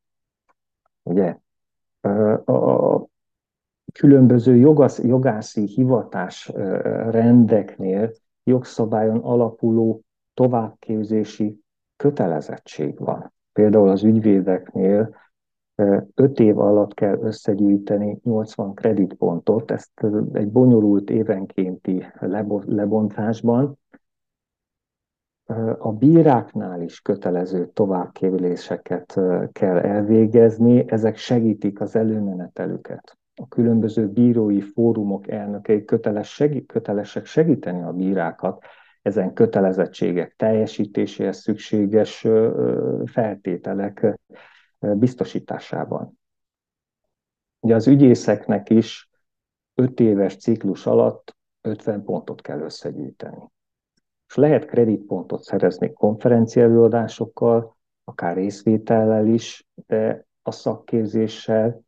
Ugye? A különböző jogasz, jogászi hivatás rendeknél jogszabályon alapuló továbbképzési kötelezettség van. Például az ügyvédeknél öt év alatt kell összegyűjteni 80 kreditpontot, ezt egy bonyolult évenkénti lebontásban. A bíráknál is kötelező továbbképzéseket kell elvégezni, ezek segítik az előmenetelüket. A különböző bírói fórumok elnökei köteles segí- kötelesek segíteni a bírákat ezen kötelezettségek teljesítéséhez szükséges feltételek biztosításában. Ugye az ügyészeknek is 5 éves ciklus alatt 50 pontot kell összegyűjteni. És lehet kreditpontot szerezni konferenciaelőadásokkal, akár részvétellel is, de a szakképzéssel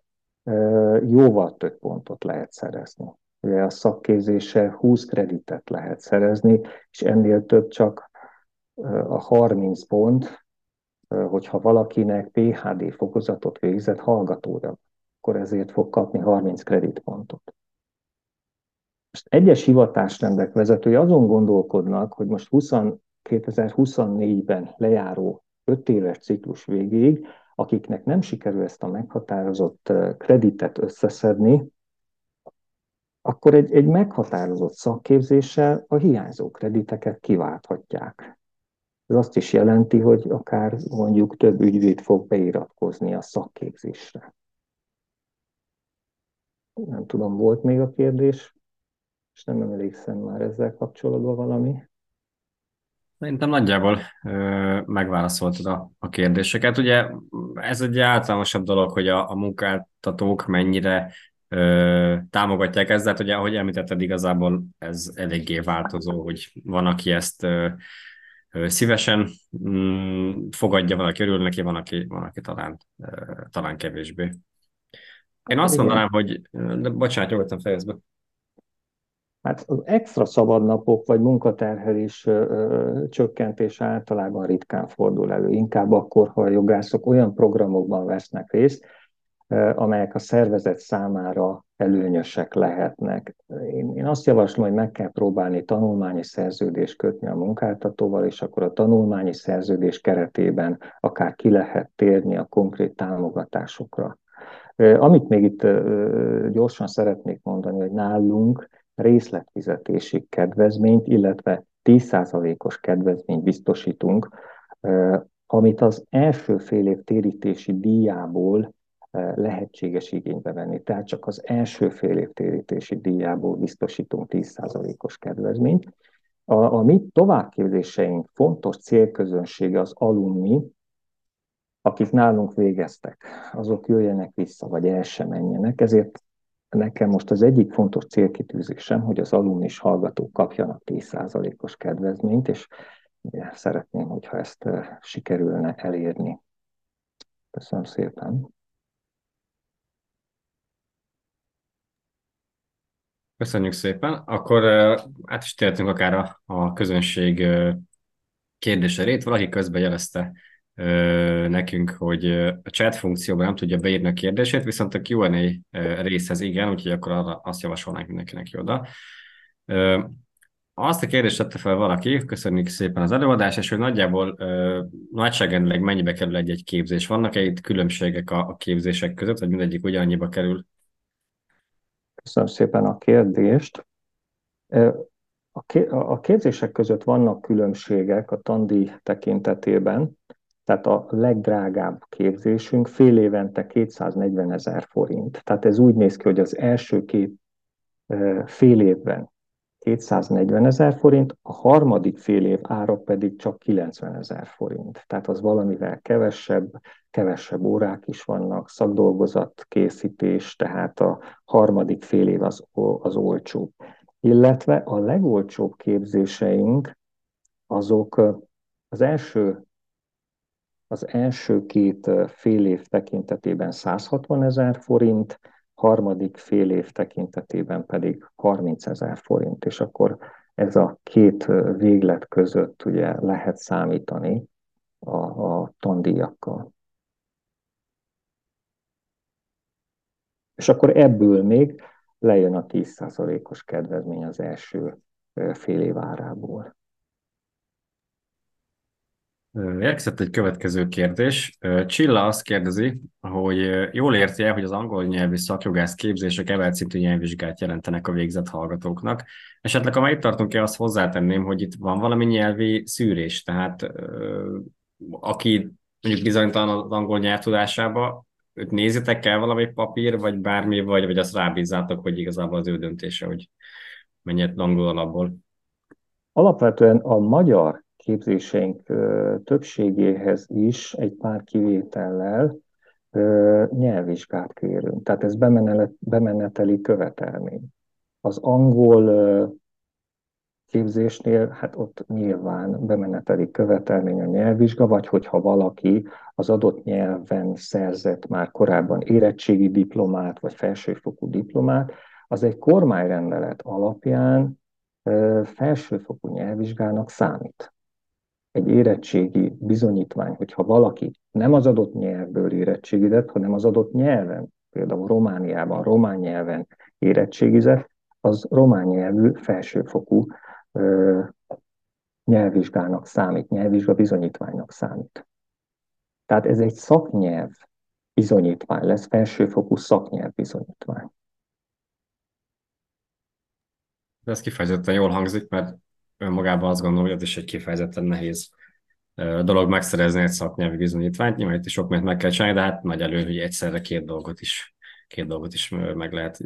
jóval több pontot lehet szerezni. Ugye a szakképzéssel 20 kreditet lehet szerezni, és ennél több csak a 30 pont, hogyha valakinek PHD fokozatot végzett hallgatója, akkor ezért fog kapni 30 kreditpontot. Most egyes hivatásrendek vezetői azon gondolkodnak, hogy most 20, 2024-ben lejáró 5 éves ciklus végéig, akiknek nem sikerül ezt a meghatározott kreditet összeszedni, akkor egy, egy meghatározott szakképzéssel a hiányzó krediteket kiválthatják. Ez azt is jelenti, hogy akár mondjuk több ügyvéd fog beiratkozni a szakképzésre. Nem tudom, volt még a kérdés, és nem emlékszem már ezzel kapcsolatban valami. Szerintem nagyjából ö, megválaszoltad a, a kérdéseket. Ugye ez egy általánosabb dolog, hogy a, a munkáltatók mennyire ö, támogatják ezt, de hát ugye, ahogy említetted, igazából ez eléggé változó, hogy van, aki ezt ö, szívesen mm, fogadja, valaki örül neki, van, aki, van, aki talán, talán kevésbé. Én azt Igen. mondanám, hogy, de bocsánat, nyugodtan fejezd be. Hát az extra szabadnapok vagy munkaterhelés csökkentés általában ritkán fordul elő. Inkább akkor, ha a jogászok olyan programokban vesznek részt, amelyek a szervezet számára előnyösek lehetnek. Én, én azt javaslom, hogy meg kell próbálni tanulmányi szerződést kötni a munkáltatóval, és akkor a tanulmányi szerződés keretében akár ki lehet térni a konkrét támogatásokra. Amit még itt gyorsan szeretnék mondani, hogy nálunk részletfizetési kedvezményt, illetve 10%-os kedvezményt biztosítunk, amit az első fél év térítési díjából lehetséges igénybe venni. Tehát csak az első fél év térítési díjából biztosítunk 10%-os kedvezményt. A, a mi továbbképzéseink fontos célközönsége az alumni, akik nálunk végeztek, azok jöjjenek vissza, vagy el sem menjenek. Ezért nekem most az egyik fontos célkitűzésem, hogy az alumnis hallgatók kapjanak 10%-os kedvezményt, és szeretném, hogyha ezt sikerülne elérni. Köszönöm szépen. Köszönjük szépen. Akkor át is tértünk akár a, a közönség kérdéserét. Valaki közben jelezte nekünk, hogy a chat funkcióban nem tudja beírni a kérdését, viszont a Q&A részhez igen, úgyhogy akkor arra azt javasolnánk mindenkinek oda. Azt a kérdést tette fel valaki, köszönjük szépen az előadást, és hogy nagyjából nagyságrendileg mennyibe kerül egy-egy képzés. Vannak-e itt különbségek a, a képzések között, vagy mindegyik ugyanannyiba kerül? Köszönöm szépen a kérdést. A képzések között vannak különbségek a tandíj tekintetében, tehát a legdrágább képzésünk fél évente 240 ezer forint. Tehát ez úgy néz ki, hogy az első két fél évben 240 ezer forint, a harmadik fél év ára pedig csak 90 ezer forint. Tehát az valamivel kevesebb, kevesebb órák is vannak, szakdolgozat készítés, tehát a harmadik fél év az, az olcsóbb. Illetve a legolcsóbb képzéseink azok az első az első két fél év tekintetében 160 ezer forint, harmadik fél év tekintetében pedig 30 ezer forint, és akkor ez a két véglet között ugye lehet számítani a, a tandíjakkal. És akkor ebből még lejön a 10%-os kedvezmény az első fél év árából. Érkezett egy következő kérdés. Csilla azt kérdezi, hogy jól érti hogy az angol nyelvű szakjogász képzések evelt szintű nyelvvizsgát jelentenek a végzett hallgatóknak. Esetleg, ha már itt tartunk, azt hozzátenném, hogy itt van valami nyelvi szűrés, tehát aki mondjuk bizonytalan az angol nyelv tudásába, őt nézitek el valami papír, vagy bármi, vagy, vagy azt rábízzátok, hogy igazából az ő döntése, hogy mennyit angol alapból? Alapvetően a magyar képzéseink többségéhez is egy pár kivétellel nyelvvizsgát kérünk. Tehát ez bemeneteli követelmény. Az angol képzésnél, hát ott nyilván bemeneteli követelmény a nyelvvizsga, vagy hogyha valaki az adott nyelven szerzett már korábban érettségi diplomát, vagy felsőfokú diplomát, az egy kormányrendelet alapján felsőfokú nyelvvizsgának számít. Egy érettségi bizonyítvány, hogyha valaki nem az adott nyelvből érettségizett, hanem az adott nyelven, például Romániában román nyelven érettségizett, az román nyelvű felsőfokú nyelvvizsgának számít, nyelvvizsga bizonyítványnak számít. Tehát ez egy szaknyelv bizonyítvány lesz, felsőfokú szaknyelv bizonyítvány. De ez kifejezetten jól hangzik, mert önmagában azt gondolom, hogy az is egy kifejezetten nehéz dolog megszerezni egy szaknyelvi bizonyítványt. Nyilván itt is sok mindent meg kell csinálni, de hát nagy elő, hogy egyszerre két dolgot is, két dolgot is meg lehet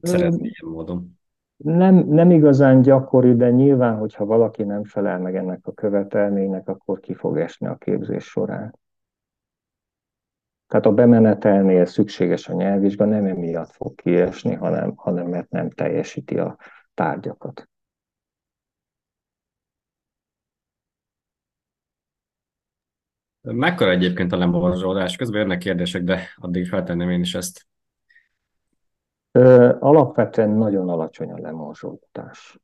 szerezni ilyen módon. Nem, nem igazán gyakori, de nyilván, hogyha valaki nem felel meg ennek a követelménynek, akkor ki fog esni a képzés során. Tehát a bemenetelnél szükséges a nyelvvizsga, nem emiatt fog kiesni, hanem, hanem mert nem teljesíti a tárgyakat. Mekkora egyébként a lemorzsolódás? Közben jönnek kérdések, de addig feltenném én is ezt. Alapvetően nagyon alacsony a lemorzsolódás.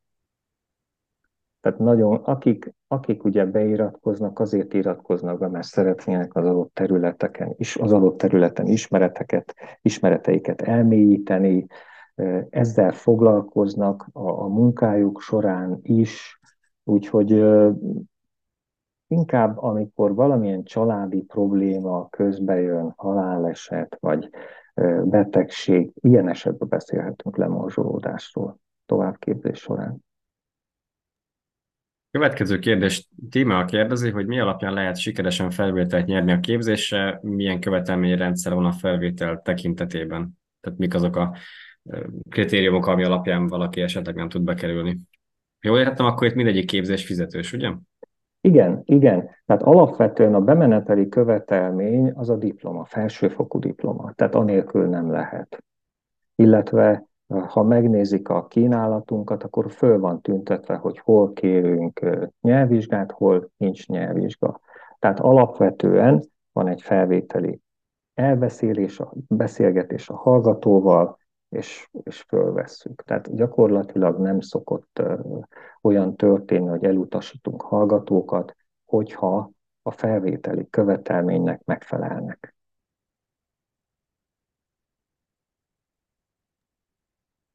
Tehát nagyon, akik, akik ugye beiratkoznak, azért iratkoznak be, mert szeretnének az adott területeken is, az adott területen ismereteket, ismereteiket elmélyíteni, ezzel foglalkoznak a, a munkájuk során is, úgyhogy inkább amikor valamilyen családi probléma közbe jön, haláleset vagy betegség, ilyen esetben beszélhetünk lemorzsolódásról továbbképzés során. Következő kérdés Tíma kérdezi, hogy mi alapján lehet sikeresen felvételt nyerni a képzésre, milyen követelményrendszer van a felvétel tekintetében? Tehát mik azok a kritériumok, ami alapján valaki esetleg nem tud bekerülni? Jól értettem, akkor itt mindegyik képzés fizetős, ugye? Igen, igen. Tehát alapvetően a bemeneteli követelmény az a diploma, felsőfokú diploma. Tehát anélkül nem lehet. Illetve ha megnézik a kínálatunkat, akkor föl van tüntetve, hogy hol kérünk nyelvvizsgát, hol nincs nyelvvizsga. Tehát alapvetően van egy felvételi elbeszélés, a beszélgetés a hallgatóval, és, és fölvesszük. Tehát gyakorlatilag nem szokott olyan történni, hogy elutasítunk hallgatókat, hogyha a felvételi követelménynek megfelelnek.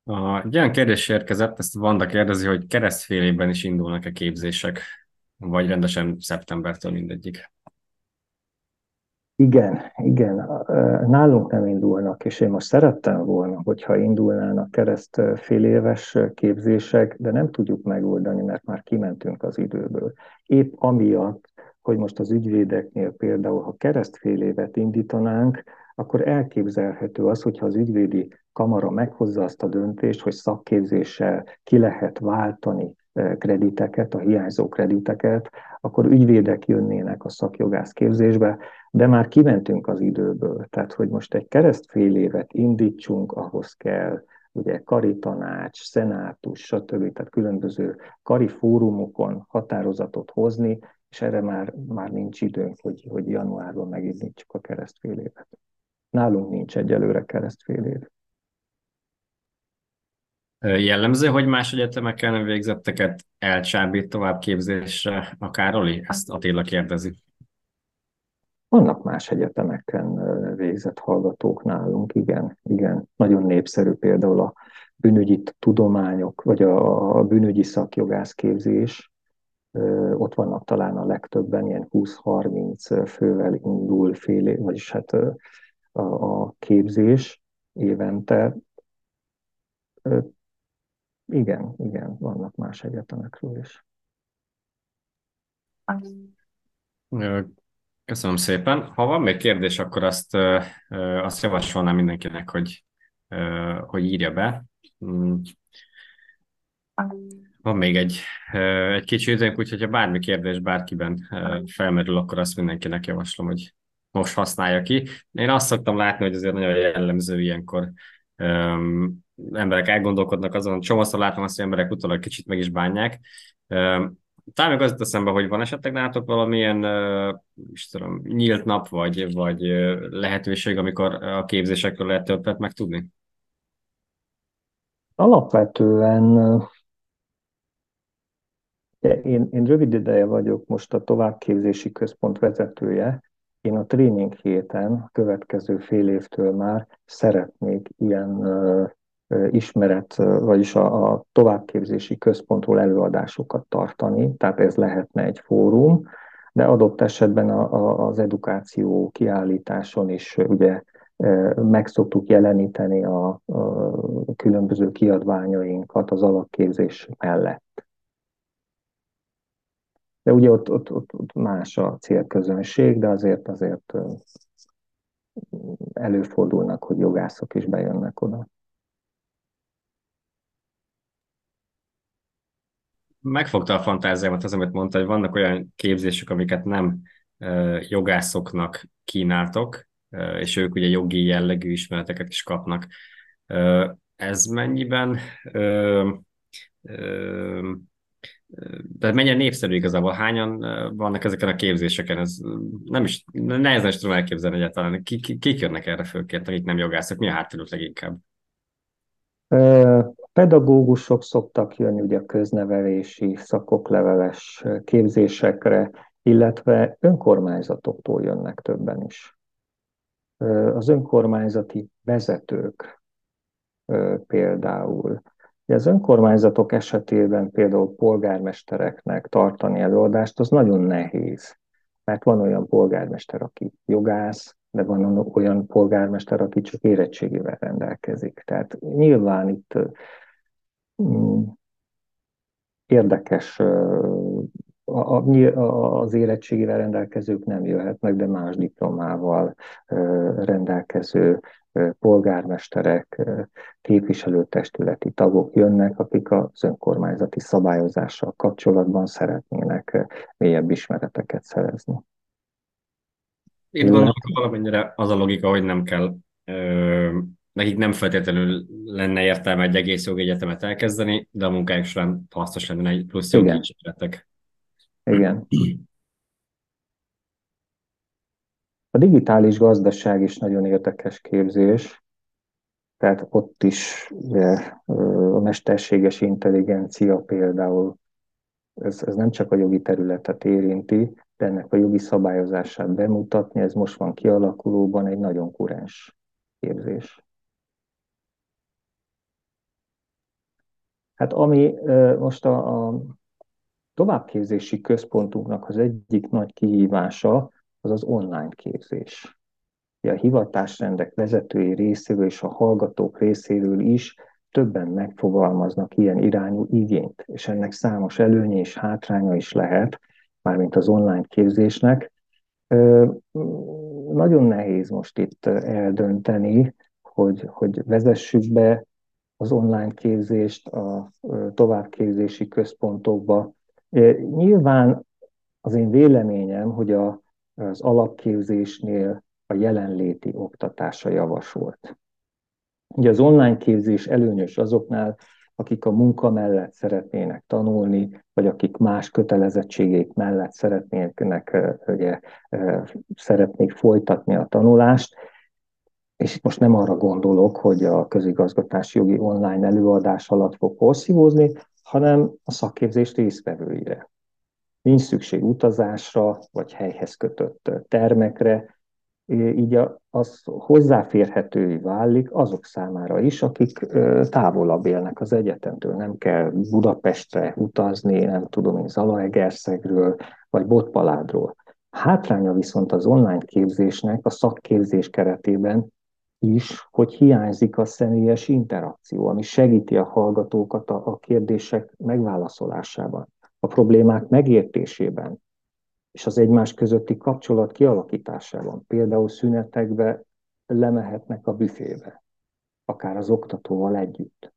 A, egy olyan kérdés érkezett, ezt Vanda kérdezi, hogy keresztfélében is indulnak-e képzések, vagy rendesen szeptembertől mindegyik. Igen, igen, nálunk nem indulnak, és én most szerettem volna, hogyha indulnának kereszt fél éves képzések, de nem tudjuk megoldani, mert már kimentünk az időből. Épp amiatt, hogy most az ügyvédeknél például, ha kereszt fél évet indítanánk, akkor elképzelhető az, hogyha az ügyvédi kamara meghozza azt a döntést, hogy szakképzéssel ki lehet váltani krediteket, a hiányzó krediteket, akkor ügyvédek jönnének a szakjogász képzésbe, de már kimentünk az időből. Tehát, hogy most egy keresztfél évet indítsunk, ahhoz kell ugye kari tanács, szenátus, stb. Tehát különböző kari fórumokon határozatot hozni, és erre már, már nincs időnk, hogy, hogy januárban megindítsuk a keresztfél évet. Nálunk nincs egyelőre keresztfél év. Jellemző, hogy más egyetemeken végzetteket elcsábít továbbképzésre a Károli? Ezt Attila kérdezi. Vannak más egyetemeken végzett hallgatók nálunk, igen, igen. Nagyon népszerű például a bűnügyi tudományok, vagy a bűnügyi szakjogász képzés. Ott vannak talán a legtöbben, ilyen 20-30 fővel indul fél, vagyis hát a képzés évente igen, igen, vannak más egyetemekről is. Köszönöm szépen. Ha van még kérdés, akkor azt, azt javasolnám mindenkinek, hogy, hogy írja be. Mm. Van még egy, egy kicsi időnk, úgyhogy ha bármi kérdés bárkiben felmerül, akkor azt mindenkinek javaslom, hogy most használja ki. Én azt szoktam látni, hogy azért nagyon jellemző ilyenkor emberek elgondolkodnak azon, csomószor látom azt, hogy emberek utólag kicsit meg is bánják. Talán meg az eszembe, hogy van esetleg nálatok valamilyen is tudom, nyílt nap, vagy, vagy lehetőség, amikor a képzésekről lehet többet megtudni? Alapvetően én, én rövid ideje vagyok most a továbbképzési központ vezetője, én a tréning héten, a következő fél évtől már szeretnék ilyen ismeret, vagyis a, a továbbképzési központról előadásokat tartani, tehát ez lehetne egy fórum, de adott esetben a, a, az edukáció kiállításon is ugye meg szoktuk jeleníteni a, a különböző kiadványainkat az alapképzés mellett. De ugye ott, ott, ott, ott más a célközönség, de azért azért előfordulnak, hogy jogászok is bejönnek oda. Megfogta a fantáziámat az, amit mondta, hogy vannak olyan képzések, amiket nem jogászoknak kínáltok, és ők ugye jogi jellegű ismereteket is kapnak. Ez mennyiben de mennyire népszerű igazából? Hányan vannak ezeken a képzéseken? Ez nem is, nehezen is tudom elképzelni egyáltalán. Kik, kik jönnek erre főként, akik nem jogászok? Mi a hátterük leginkább? Pedagógusok szoktak jönni ugye a köznevelési szakokleveles képzésekre, illetve önkormányzatoktól jönnek többen is. Az önkormányzati vezetők például. Az önkormányzatok esetében például polgármestereknek tartani előadást, az nagyon nehéz, mert van olyan polgármester, aki jogász, de van olyan polgármester, aki csak érettségével rendelkezik. Tehát nyilván itt érdekes az érettségével rendelkezők nem jöhetnek, de más diplomával rendelkező polgármesterek, képviselőtestületi tagok jönnek, akik az önkormányzati szabályozással kapcsolatban szeretnének mélyebb ismereteket szerezni. Itt gondolom, valamennyire az a logika, hogy nem kell, ö, nekik nem feltétlenül lenne értelme egy egész jogi egyetemet elkezdeni, de a munkájuk során hasznos lenne egy plusz jogi ismeretek. Igen. A digitális gazdaság is nagyon érdekes képzés, tehát ott is ugye, a mesterséges intelligencia például, ez, ez nem csak a jogi területet érinti, de ennek a jogi szabályozását bemutatni, ez most van kialakulóban egy nagyon kurens képzés. Hát ami most a, a továbbképzési központunknak az egyik nagy kihívása az az online képzés. A hivatásrendek vezetői részéről és a hallgatók részéről is többen megfogalmaznak ilyen irányú igényt, és ennek számos előnye és hátránya is lehet, mármint az online képzésnek. Nagyon nehéz most itt eldönteni, hogy, hogy vezessük be az online képzést a továbbképzési központokba. Nyilván az én véleményem, hogy a, az alapképzésnél a jelenléti oktatása javasolt. Ugye az online képzés előnyös azoknál, akik a munka mellett szeretnének tanulni, vagy akik más kötelezettségek mellett szeretnének, ugye, szeretnék folytatni a tanulást. És itt most nem arra gondolok, hogy a közigazgatási jogi online előadás alatt fog porszívózni, hanem a szakképzés résztvevőire. Nincs szükség utazásra, vagy helyhez kötött termekre, így az hozzáférhetővé válik azok számára is, akik távolabb élnek az egyetemtől. Nem kell Budapestre utazni, nem tudom én Zalaegerszegről, vagy Botpaládról. Hátránya viszont az online képzésnek a szakképzés keretében is, hogy hiányzik a személyes interakció, ami segíti a hallgatókat a, kérdések megválaszolásában, a problémák megértésében, és az egymás közötti kapcsolat kialakításában. Például szünetekbe lemehetnek a büfébe, akár az oktatóval együtt.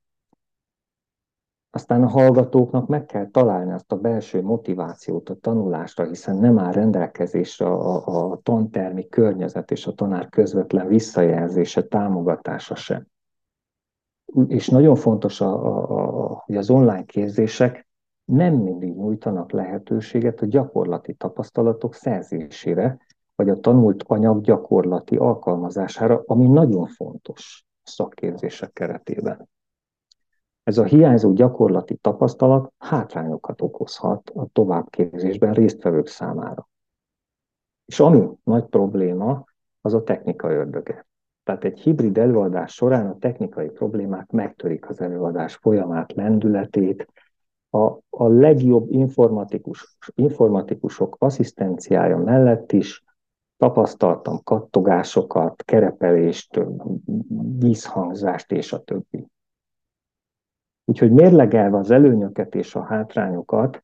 Aztán a hallgatóknak meg kell találni azt a belső motivációt a tanulásra, hiszen nem áll rendelkezésre a, a tantermi környezet és a tanár közvetlen visszajelzése, támogatása sem. És nagyon fontos, a, a, a, hogy az online képzések nem mindig nyújtanak lehetőséget a gyakorlati tapasztalatok szerzésére, vagy a tanult anyag gyakorlati alkalmazására, ami nagyon fontos szakképzések keretében. Ez a hiányzó gyakorlati tapasztalat hátrányokat okozhat a továbbképzésben résztvevők számára. És ami nagy probléma, az a technika ördöge. Tehát egy hibrid előadás során a technikai problémák megtörik az előadás folyamát, lendületét, a, a legjobb informatikus, informatikusok asszisztenciája mellett is tapasztaltam kattogásokat, kerepelést, vízhangzást és a többi. Úgyhogy mérlegelve az előnyöket és a hátrányokat,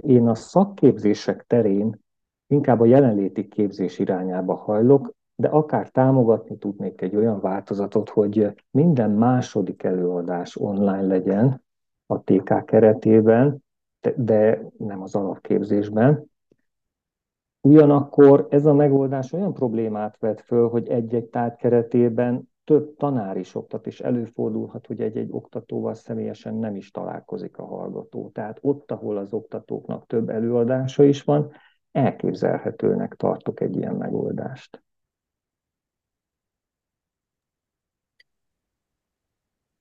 én a szakképzések terén inkább a jelenléti képzés irányába hajlok, de akár támogatni tudnék egy olyan változatot, hogy minden második előadás online legyen a TK keretében, de nem az alapképzésben. Ugyanakkor ez a megoldás olyan problémát vet föl, hogy egy-egy tárgy keretében több tanár is oktat, és előfordulhat, hogy egy-egy oktatóval személyesen nem is találkozik a hallgató. Tehát ott, ahol az oktatóknak több előadása is van, elképzelhetőnek tartok egy ilyen megoldást.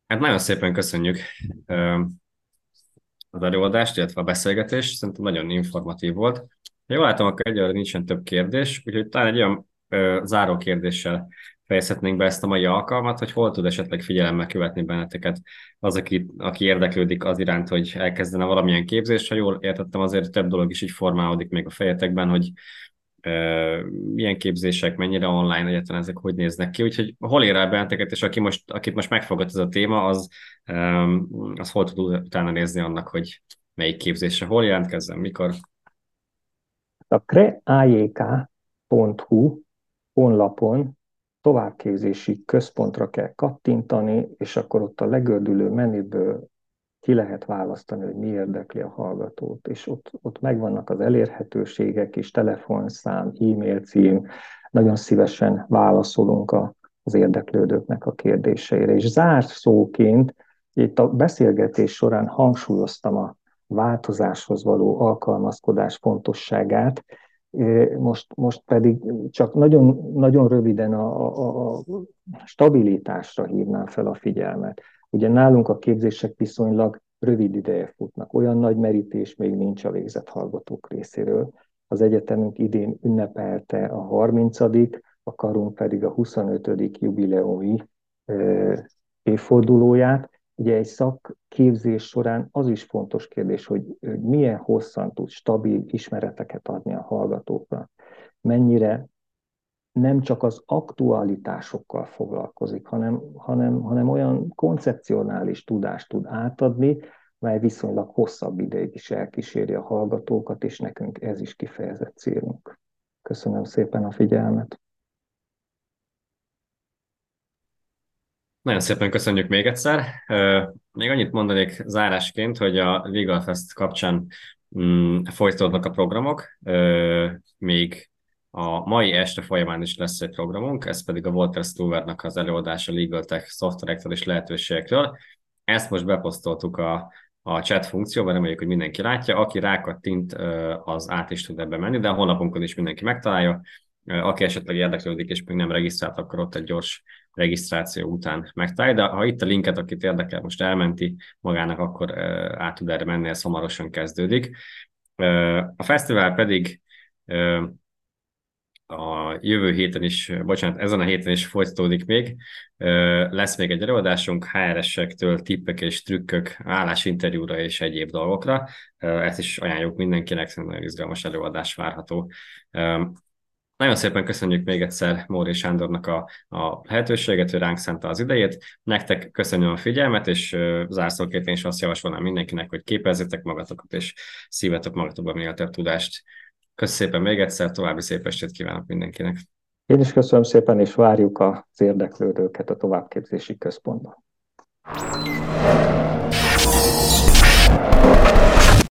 Hát nagyon szépen köszönjük az előadást, illetve a beszélgetést. Szerintem nagyon informatív volt. Jól látom, akkor egyelőre nincsen több kérdés, úgyhogy talán egy olyan záró kérdéssel fejezhetnénk be ezt a mai alkalmat, hogy hol tud esetleg figyelemmel követni benneteket az, aki, aki érdeklődik az iránt, hogy elkezdene valamilyen képzést. Ha jól értettem, azért több dolog is így formálódik még a fejetekben, hogy milyen képzések, mennyire online egyáltalán ezek hogy néznek ki, úgyhogy hol ér el benneteket, és aki most, akit most megfogott ez a téma, az, az hol tud utána nézni annak, hogy melyik képzésre, hol jelentkezzen, mikor? A kreajk.hu honlapon továbbképzési központra kell kattintani, és akkor ott a legördülő menüből ki lehet választani, hogy mi érdekli a hallgatót, és ott, ott megvannak az elérhetőségek és telefonszám, e-mail cím, nagyon szívesen válaszolunk a, az érdeklődőknek a kérdéseire. És zárt szóként itt a beszélgetés során hangsúlyoztam a változáshoz való alkalmazkodás fontosságát, most, most pedig csak nagyon, nagyon röviden a, a, a stabilitásra hívnám fel a figyelmet. Ugye nálunk a képzések viszonylag rövid ideje futnak, olyan nagy merítés még nincs a végzett hallgatók részéről. Az egyetemünk idén ünnepelte a 30 a karunk pedig a 25. jubileumi évfordulóját. Ugye egy szakképzés során az is fontos kérdés, hogy milyen hosszan tud stabil ismereteket adni a hallgatóknak, mennyire nem csak az aktualitásokkal foglalkozik, hanem, hanem, hanem olyan koncepcionális tudást tud átadni, mely viszonylag hosszabb ideig is elkíséri a hallgatókat, és nekünk ez is kifejezett célunk. Köszönöm szépen a figyelmet! Nagyon szépen köszönjük még egyszer. Még annyit mondanék zárásként, hogy a Legal Fest kapcsán mm, folytatódnak a programok, még a mai este folyamán is lesz egy programunk, ez pedig a Walter Stuvernak az előadása Legal Tech szoftverekről és lehetőségekről. Ezt most beposztoltuk a, a chat funkcióban, reméljük, hogy mindenki látja. Aki rákattint, az át is tud ebbe menni, de a honlapunkon is mindenki megtalálja. Aki esetleg érdeklődik és még nem regisztrált, akkor ott egy gyors regisztráció után megtalálja, de ha itt a linket, akit érdekel, most elmenti magának, akkor át tud erre menni, ez hamarosan kezdődik. A fesztivál pedig a jövő héten is, bocsánat, ezen a héten is folytatódik még. Lesz még egy előadásunk HRS-ektől tippek és trükkök állásinterjúra és egyéb dolgokra. Ezt is ajánljuk mindenkinek, szerintem nagyon izgalmas előadás várható. Nagyon szépen köszönjük még egyszer Móri Sándornak a, a lehetőséget, hogy ránk szánta az idejét. Nektek köszönöm a figyelmet, és zárszóként én is azt javasolnám mindenkinek, hogy képezzétek magatokat, és szívetek magatokba minél több tudást. Köszönöm szépen még egyszer, további szép estét kívánok mindenkinek. Én is köszönöm szépen, és várjuk az érdeklődőket a továbbképzési központban.